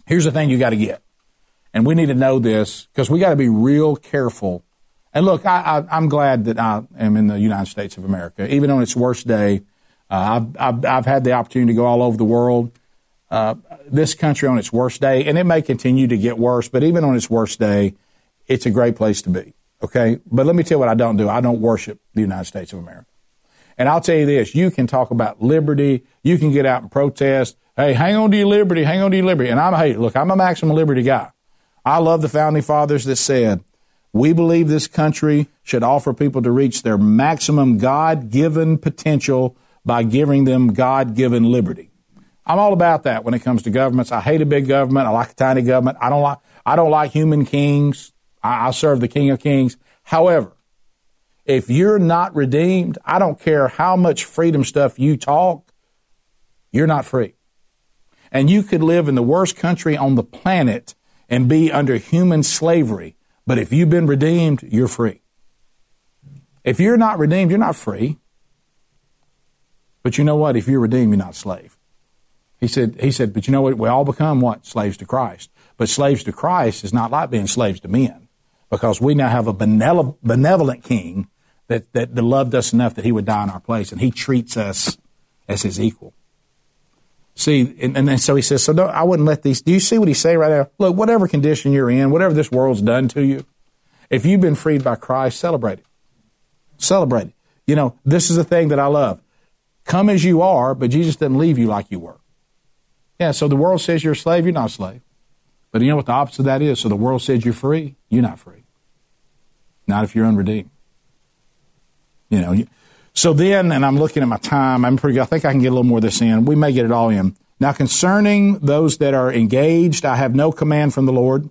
Speaker 1: Here's the thing you got to get. And we need to know this because we got to be real careful. And look, I, am glad that I am in the United States of America. Even on its worst day, uh, I've, I've, I've, had the opportunity to go all over the world. Uh, this country on its worst day, and it may continue to get worse, but even on its worst day, it's a great place to be. Okay. But let me tell you what I don't do. I don't worship the United States of America. And I'll tell you this, you can talk about liberty. You can get out and protest. Hey, hang on to your liberty. Hang on to your liberty. And I'm, hey, look, I'm a maximum liberty guy. I love the founding fathers that said, we believe this country should offer people to reach their maximum God given potential by giving them God given liberty. I'm all about that when it comes to governments. I hate a big government. I like a tiny government. I don't like, I don't like human kings. I, I serve the King of Kings. However, if you're not redeemed, I don't care how much freedom stuff you talk, you're not free. And you could live in the worst country on the planet and be under human slavery. But if you've been redeemed, you're free. If you're not redeemed, you're not free. But you know what? If you're redeemed, you're not slave. He said, he said, but you know what? We all become what? Slaves to Christ. But slaves to Christ is not like being slaves to men because we now have a benevolent king that, that loved us enough that he would die in our place and he treats us as his equal. See, and, and then so he says, so I wouldn't let these, do you see what he's saying right there? Look, whatever condition you're in, whatever this world's done to you, if you've been freed by Christ, celebrate it. Celebrate it. You know, this is the thing that I love. Come as you are, but Jesus didn't leave you like you were. Yeah, so the world says you're a slave, you're not a slave. But you know what the opposite of that is? So the world says you're free, you're not free. Not if you're unredeemed. You know, so then, and I'm looking at my time, I'm pretty, I think I can get a little more of this in. We may get it all in. Now, concerning those that are engaged, I have no command from the Lord.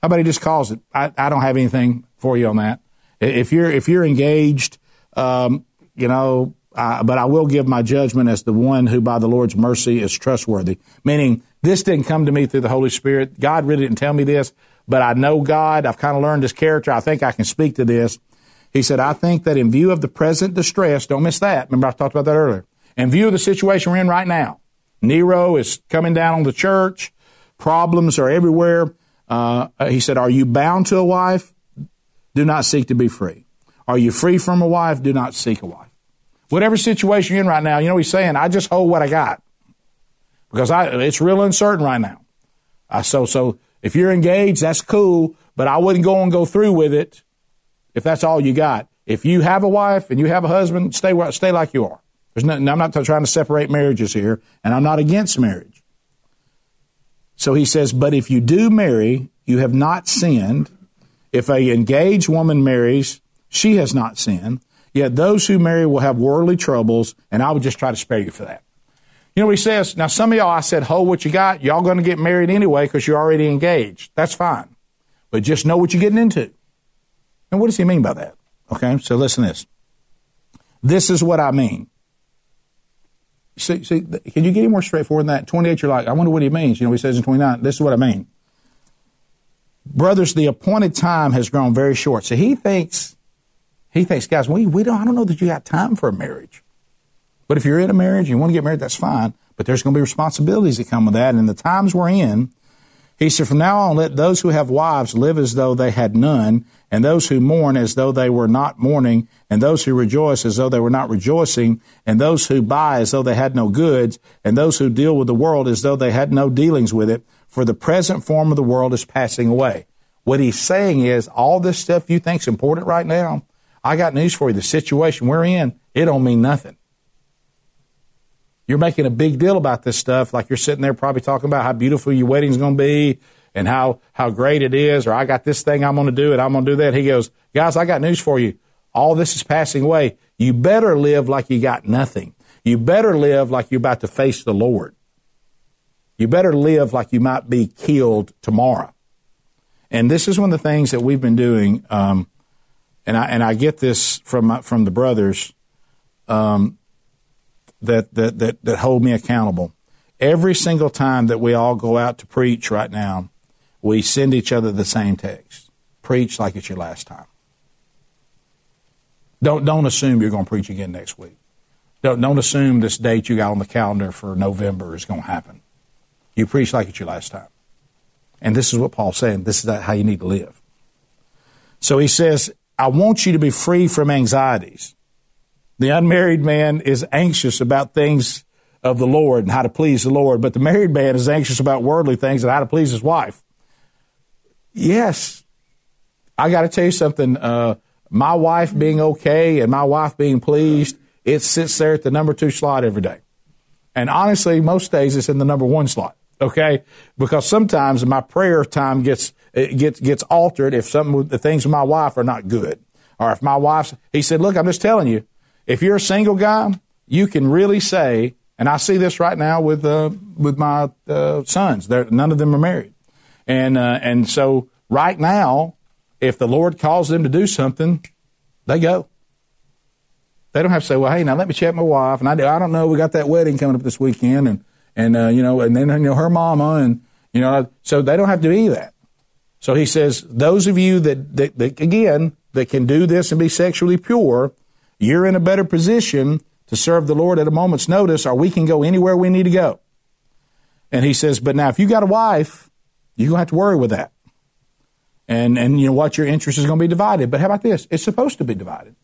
Speaker 1: How about he just calls it? I, I don't have anything for you on that. If you're, if you're engaged, um, you know, uh, but I will give my judgment as the one who by the Lord's mercy is trustworthy. Meaning, This didn't come to me through the Holy Spirit. God really didn't tell me this, but I know God. I've kind of learned his character. I think I can speak to this. He said, I think that in view of the present distress, don't miss that. Remember, I talked about that earlier. In view of the situation we're in right now, Nero is coming down on the church. Problems are everywhere. Uh, he said, Are you bound to a wife? Do not seek to be free. Are you free from a wife? Do not seek a wife. Whatever situation you're in right now, you know he's saying, I just hold what I got. Because I, it's real uncertain right now. I, so, so if you're engaged, that's cool, but I wouldn't go and go through with it if that's all you got. If you have a wife and you have a husband, stay stay like you are. There's nothing, I'm not trying to separate marriages here, and I'm not against marriage. So he says, but if you do marry, you have not sinned. If a engaged woman marries, she has not sinned. Yet those who marry will have worldly troubles, and I would just try to spare you for that. You know what he says? Now, some of y'all, I said, hold what you got. Y'all going to get married anyway because you're already engaged. That's fine. But just know what you're getting into. And what does he mean by that? Okay, so listen to this. This is what I mean. See, see, can you get any more straightforward than that? 28, you're like, I wonder what he means. You know, he says in 29, this is what I mean. Brothers, the appointed time has grown very short. So he thinks, he thinks, guys, we, we don't, I don't know that you got time for a marriage. But if you're in a marriage, and you want to get married, that's fine. But there's going to be responsibilities that come with that. And in the times we're in, he said, from now on, let those who have wives live as though they had none, and those who mourn as though they were not mourning, and those who rejoice as though they were not rejoicing, and those who buy as though they had no goods, and those who deal with the world as though they had no dealings with it, for the present form of the world is passing away. What he's saying is, all this stuff you think's important right now, I got news for you. The situation we're in, it don't mean nothing. You're making a big deal about this stuff, like you're sitting there probably talking about how beautiful your wedding's going to be and how, how great it is, or I got this thing I'm going to do it, I'm going to do that. He goes, guys, I got news for you. All this is passing away. You better live like you got nothing. You better live like you're about to face the Lord. You better live like you might be killed tomorrow. And this is one of the things that we've been doing. Um, and I and I get this from from the brothers. Um, that, that, that, that hold me accountable. Every single time that we all go out to preach right now, we send each other the same text. Preach like it's your last time. Don't, don't assume you're going to preach again next week. Don't, don't assume this date you got on the calendar for November is going to happen. You preach like it's your last time. And this is what Paul's saying. This is how you need to live. So he says, I want you to be free from anxieties. The unmarried man is anxious about things of the Lord and how to please the Lord, but the married man is anxious about worldly things and how to please his wife. Yes, I got to tell you something. Uh, my wife being okay and my wife being pleased, it sits there at the number two slot every day. And honestly, most days it's in the number one slot. Okay, because sometimes my prayer time gets gets gets altered if some the things with my wife are not good, or if my wife's. He said, "Look, I'm just telling you, if you're a single guy, you can really say, and I see this right now with uh, with my uh, sons. They're, none of them are married, and uh, and so right now, if the Lord calls them to do something, they go. They don't have to say, "Well, hey, now let me check my wife." And I, I don't know. We got that wedding coming up this weekend, and and uh, you know, and then you know her mama, and you know, so they don't have to do that. So he says, those of you that, that, that again that can do this and be sexually pure you're in a better position to serve the Lord at a moment's notice, or we can go anywhere we need to go. And he says, but now if you got a wife, you're to have to worry with that. And, and you know what? Your interest is going to be divided. But how about this? It's supposed to be divided.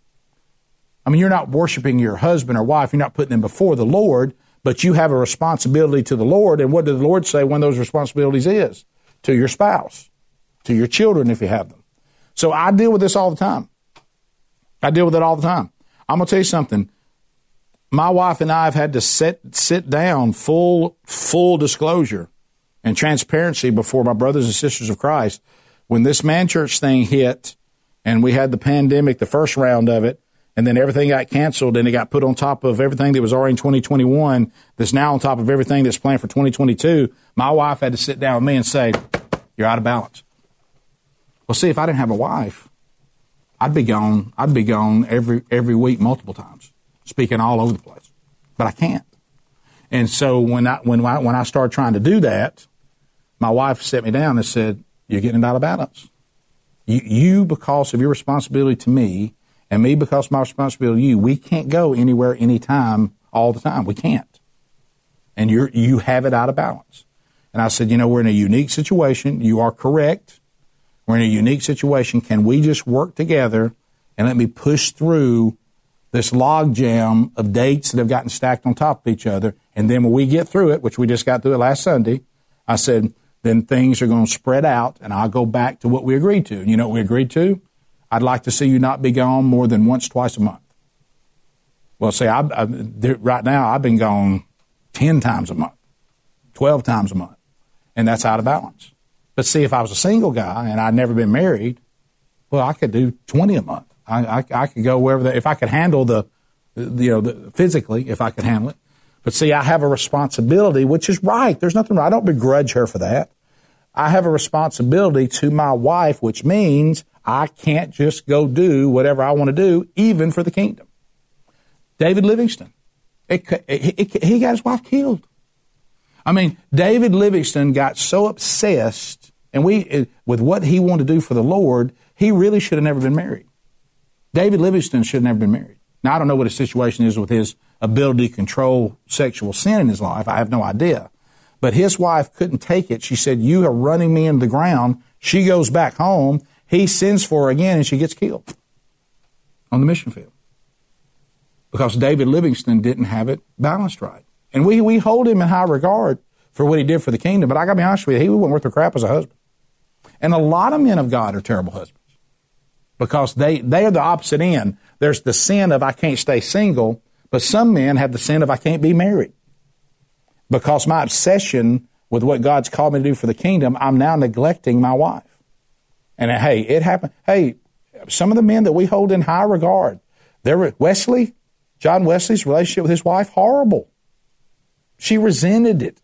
Speaker 1: I mean, you're not worshiping your husband or wife. You're not putting them before the Lord, but you have a responsibility to the Lord. And what did the Lord say one of those responsibilities is? To your spouse, to your children if you have them. So I deal with this all the time. I deal with it all the time. I'm gonna tell you something. My wife and I have had to sit sit down full full disclosure and transparency before my brothers and sisters of Christ. When this man church thing hit and we had the pandemic, the first round of it, and then everything got canceled and it got put on top of everything that was already in 2021 that's now on top of everything that's planned for 2022, my wife had to sit down with me and say, You're out of balance. Well, see, if I didn't have a wife, I'd be gone. I'd be gone every every week, multiple times, speaking all over the place. But I can't. And so when I, when I, when I started trying to do that, my wife set me down and said, you're getting out of balance. You, you, because of your responsibility to me, and me because of my responsibility to you, we can't go anywhere, anytime, all the time. We can't. And you're, you have it out of balance. And I said, you know, we're in a unique situation. You are correct. We're in a unique situation. Can we just work together and let me push through this logjam of dates that have gotten stacked on top of each other? And then when we get through it, which we just got through it last Sunday, I said, then things are going to spread out and I'll go back to what we agreed to. You know what we agreed to? I'd like to see you not be gone more than once, twice a month. Well, see, I, I, right now I've been gone 10 times a month, 12 times a month, and that's out of balance. But see, if I was a single guy and I'd never been married, well, I could do 20 a month. I, I, I could go wherever, if I could handle the, the you know, the, physically, if I could handle it. But see, I have a responsibility, which is right. There's nothing wrong. I don't begrudge her for that. I have a responsibility to my wife, which means I can't just go do whatever I want to do, even for the kingdom. David Livingstone, it, it, it, he got his wife killed. I mean, David Livingstone got so obsessed and we, eh, with what he wanted to do for the Lord, he really should have never been married. David Livingstone should have never been married. Now, I don't know what his situation is with his ability to control sexual sin in his life. I have no idea. But his wife couldn't take it. She said, You are running me into the ground. She goes back home. He sends for her again and she gets killed on the mission field because David Livingstone didn't have it balanced right. And we, we hold him in high regard for what he did for the kingdom. But I got to be honest with you, he wasn't worth a crap as a husband. And a lot of men of God are terrible husbands because they, they are the opposite end. There's the sin of I can't stay single, but some men have the sin of I can't be married because my obsession with what God's called me to do for the kingdom, I'm now neglecting my wife. And hey, it happened. Hey, some of the men that we hold in high regard, there Wesley, John Wesley's relationship with his wife, horrible. She resented it.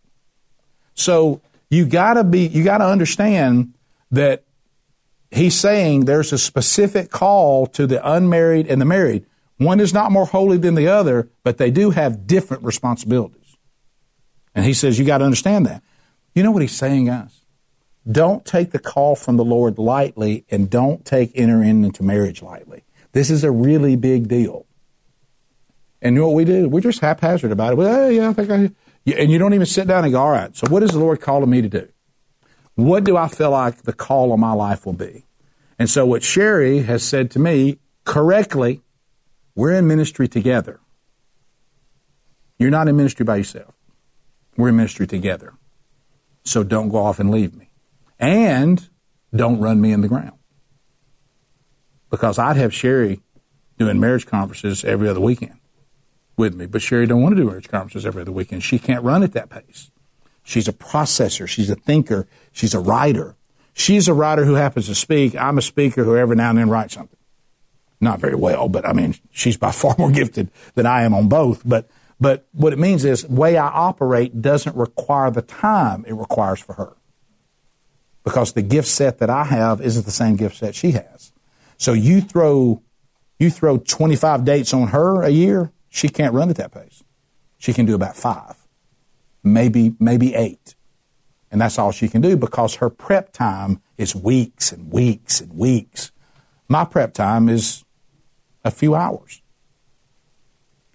Speaker 1: So you gotta be, you gotta understand that he's saying there's a specific call to the unmarried and the married. One is not more holy than the other, but they do have different responsibilities. And he says, you got to understand that. You know what he's saying, guys? Don't take the call from the Lord lightly and don't take entering into marriage lightly. This is a really big deal. And you know what we do? We're just haphazard about it. Well, yeah, I think I. And you don't even sit down and go, all right, so what is the Lord calling me to do? What do I feel like the call of my life will be? And so what Sherri has said to me correctly, we're in ministry together. You're not in ministry by yourself. We're in ministry together. So don't go off and leave me. And don't run me in the ground. Because I'd have Sherri doing marriage conferences every other weekend with me, but Sherri don't want to do marriage conferences every other weekend. She can't run at that pace. She's a processor. She's a thinker. She's a writer. She's a writer who happens to speak. I'm a speaker who every now and then writes something. Not very well, but I mean, she's by far more gifted than I am on both. But but what it means is the way I operate doesn't require the time it requires for her. Because the gift set that I have isn't the same gift set she has. So you throw you throw 25 dates on her a year, she can't run at that pace. She can do about 5. Maybe maybe 8. And that's all she can do because her prep time is weeks and weeks and weeks. My prep time is a few hours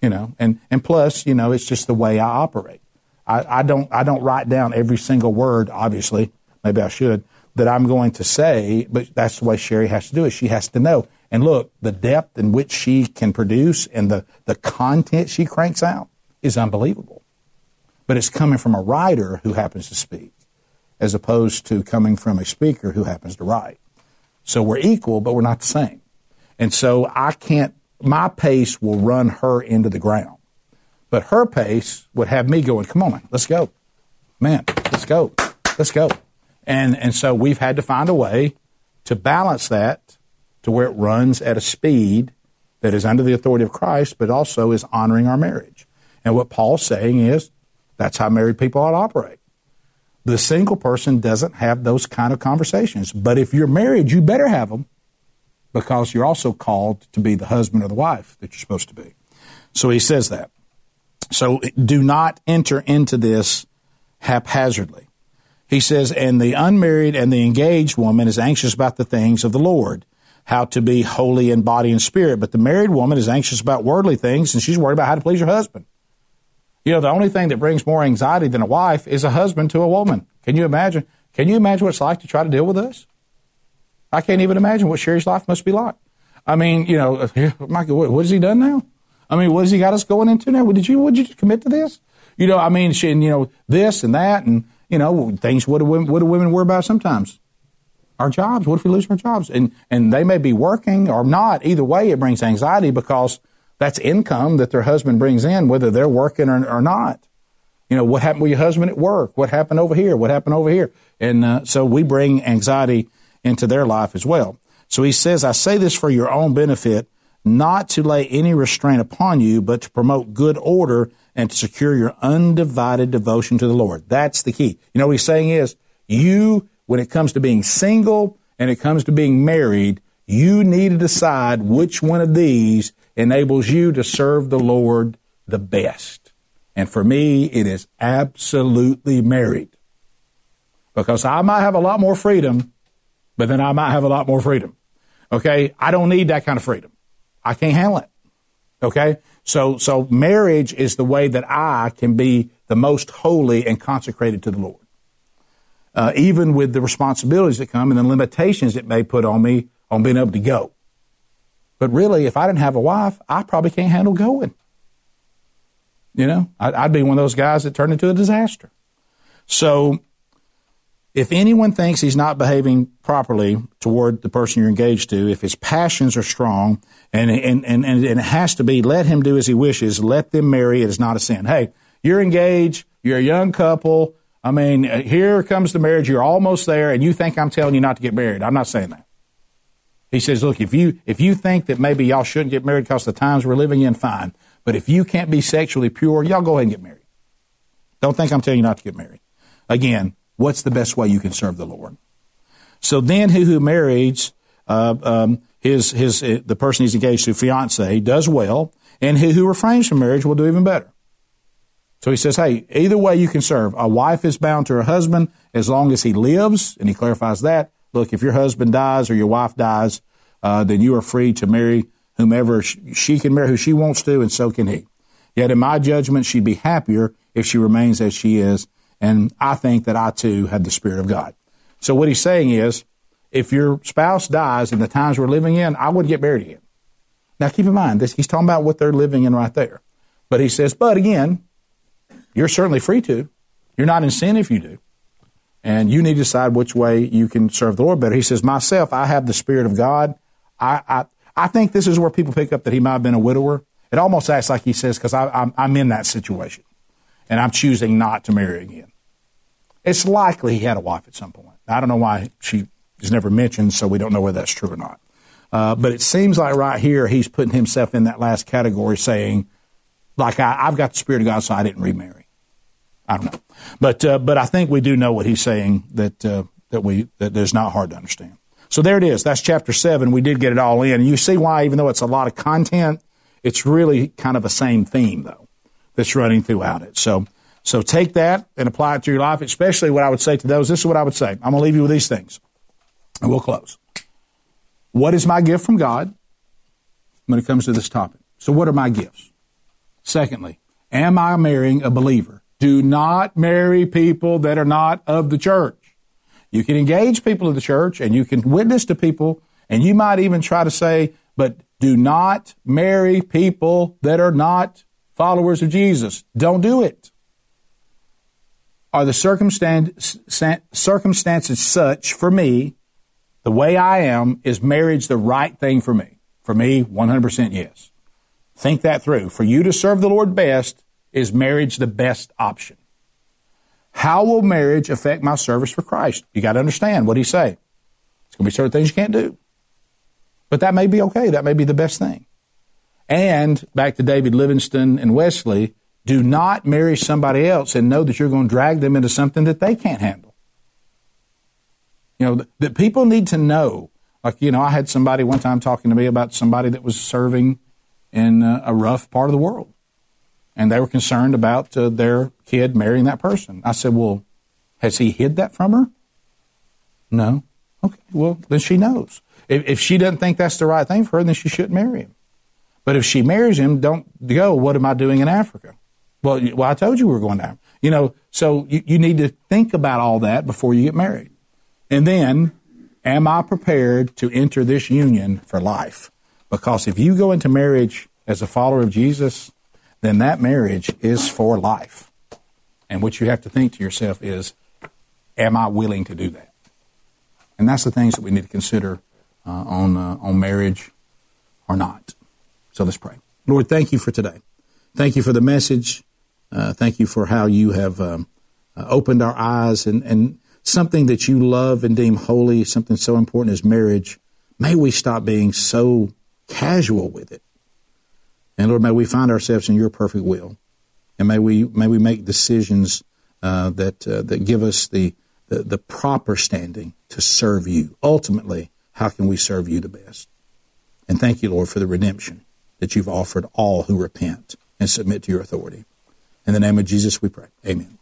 Speaker 1: you know, and, and plus, you know, it's just the way I operate. I, I don't, I don't write down every single word, obviously, maybe I should, that I'm going to say, but that's the way Sherri has to do it. She has to know. And look, the depth in which she can produce and the, the content she cranks out is unbelievable. But it's coming from a writer who happens to speak, as opposed to coming from a speaker who happens to write. So we're equal, but we're not the same. And so I can't my pace will run her into the ground. But her pace would have me going, come on, man, let's go. Man, let's go. Let's go. And, and so we've had to find a way to balance that to where it runs at a speed that is under the authority of Christ, but also is honoring our marriage. And what Paul's saying is that's how married people ought to operate. The single person doesn't have those kind of conversations. But if you're married, you better have them because you're also called to be the husband or the wife that you're supposed to be. So he says that. So do not enter into this haphazardly. He says, and the unmarried and the engaged woman is anxious about the things of the Lord, how to be holy in body and spirit. But the married woman is anxious about worldly things and she's worried about how to please her husband. You know, the only thing that brings more anxiety than a wife is a husband to a woman. Can you imagine? Can you imagine what it's like to try to deal with this? I can't even imagine what Sherri's life must be like. I mean, you know, uh, Michael, what has he done now? I mean, what has he got us going into now? Did you, would you commit to this? You know, I mean, she, and, you know, this and that and, you know, things what do women, what do women worry about sometimes? Our jobs. What if we lose our jobs? And, and they may be working or not. Either way, it brings anxiety because that's income that their husband brings in, whether they're working or, or not. You know, what happened with your husband at work? What happened over here? What happened over here? And uh, so we bring anxiety into their life as well. So he says, I say this for your own benefit, not to lay any restraint upon you, but to promote good order and to secure your undivided devotion to the Lord. That's the key. You know what he's saying is, you, when it comes to being single and it comes to being married, you need to decide which one of these enables you to serve the Lord the best. And for me, it is absolutely married. Because I might have a lot more freedom, but then I might have a lot more freedom. Okay? I don't need that kind of freedom. I can't handle it. Okay? So, so marriage is the way that I can be the most holy and consecrated to the Lord. Uh, even with the responsibilities that come and the limitations it may put on me on being able to go. But really, if I didn't have a wife, I probably can't handle going. You know, I'd be one of those guys that turned into a disaster. So, if anyone thinks he's not behaving properly toward the person you're engaged to, if his passions are strong, and, and, and, and it has to be, let him do as he wishes, let them marry, it is not a sin. Hey, you're engaged, you're a young couple, I mean, here comes the marriage, you're almost there, and you think I'm telling you not to get married. I'm not saying that. He says, look, if you, if you think that maybe y'all shouldn't get married because the times we're living in, fine. But if you can't be sexually pure, y'all go ahead and get married. Don't think I'm telling you not to get married. Again, what's the best way you can serve the Lord? So then who who marries, uh, um, his, his, uh, the person he's engaged to, fiance, does well, and he who refrains from marriage will do even better. So he says, hey, either way you can serve. A wife is bound to her husband as long as he lives, and he clarifies that. Look, if your husband dies or your wife dies, uh, then you are free to marry whomever she can marry who she wants to, and so can he. Yet, in my judgment, she'd be happier if she remains as she is, and I think that I too have the Spirit of God. So, what he's saying is, if your spouse dies in the times we're living in, I would get married again. Now, keep in mind, this, he's talking about what they're living in right there. But he says, but again, you're certainly free to. You're not in sin if you do and you need to decide which way you can serve the Lord better. He says, myself, I have the Spirit of God. I, I, I think this is where people pick up that he might have been a widower. It almost acts like he says, because I'm, I'm in that situation and I'm choosing not to marry again. It's likely he had a wife at some point. I don't know why she is never mentioned, so we don't know whether that's true or not. Uh, but it seems like right here he's putting himself in that last category, saying, like I, have got the Spirit of God, so I didn't remarry. I don't know, but uh, but I think we do know what he's saying that uh, that we that is not hard to understand. So there it is. That's chapter seven. We did get it all in, and you see why, even though it's a lot of content, it's really kind of the same theme though that's running throughout it. So so take that and apply it to your life. Especially what I would say to those. This is what I would say. I'm going to leave you with these things, and we'll close. What is my gift from God when it comes to this topic? So what are my gifts? Secondly, am I marrying a believer? Do not marry people that are not of the church. You can engage people of the church and you can witness to people and you might even try to say, but do not marry people that are not followers of Jesus. Don't do it. Are the circumstances such for me, the way I am, is marriage the right thing for me? For me, 100% yes. Think that through. For you to serve the Lord best, is marriage the best option? How will marriage affect my service for Christ? You got to understand what he's saying. It's going to be certain things you can't do. But that may be okay. That may be the best thing. And back to David Livingstone and Wesley, do not marry somebody else and know that you're going to drag them into something that they can't handle. You know, that people need to know. Like, you know, I had somebody one time talking to me about somebody that was serving in uh, a rough part of the world. And they were concerned about uh, their kid marrying that person. I said, Well, has he hid that from her? No. Okay, well, then she knows. If, if she doesn't think that's the right thing for her, then she shouldn't marry him. But if she marries him, don't go, what am I doing in Africa? Well, well I told you we were going down. You know, so you, you need to think about all that before you get married. And then, am I prepared to enter this union for life? Because if you go into marriage as a follower of Jesus, then that marriage is for life. And what you have to think to yourself is, am I willing to do that? And that's the things that we need to consider uh, on, uh, on marriage or not. So let's pray. Lord, thank you for today. Thank you for the message. Uh, thank you for how you have um, uh, opened our eyes and, and something that you love and deem holy, something so important as marriage. May we stop being so casual with it. And Lord, may we find ourselves in your perfect will. And may we, may we make decisions uh, that, uh, that give us the, the, the proper standing to serve you. Ultimately, how can we serve you the best? And thank you, Lord, for the redemption that you've offered all who repent and submit to your authority. In the name of Jesus, we pray. Amen.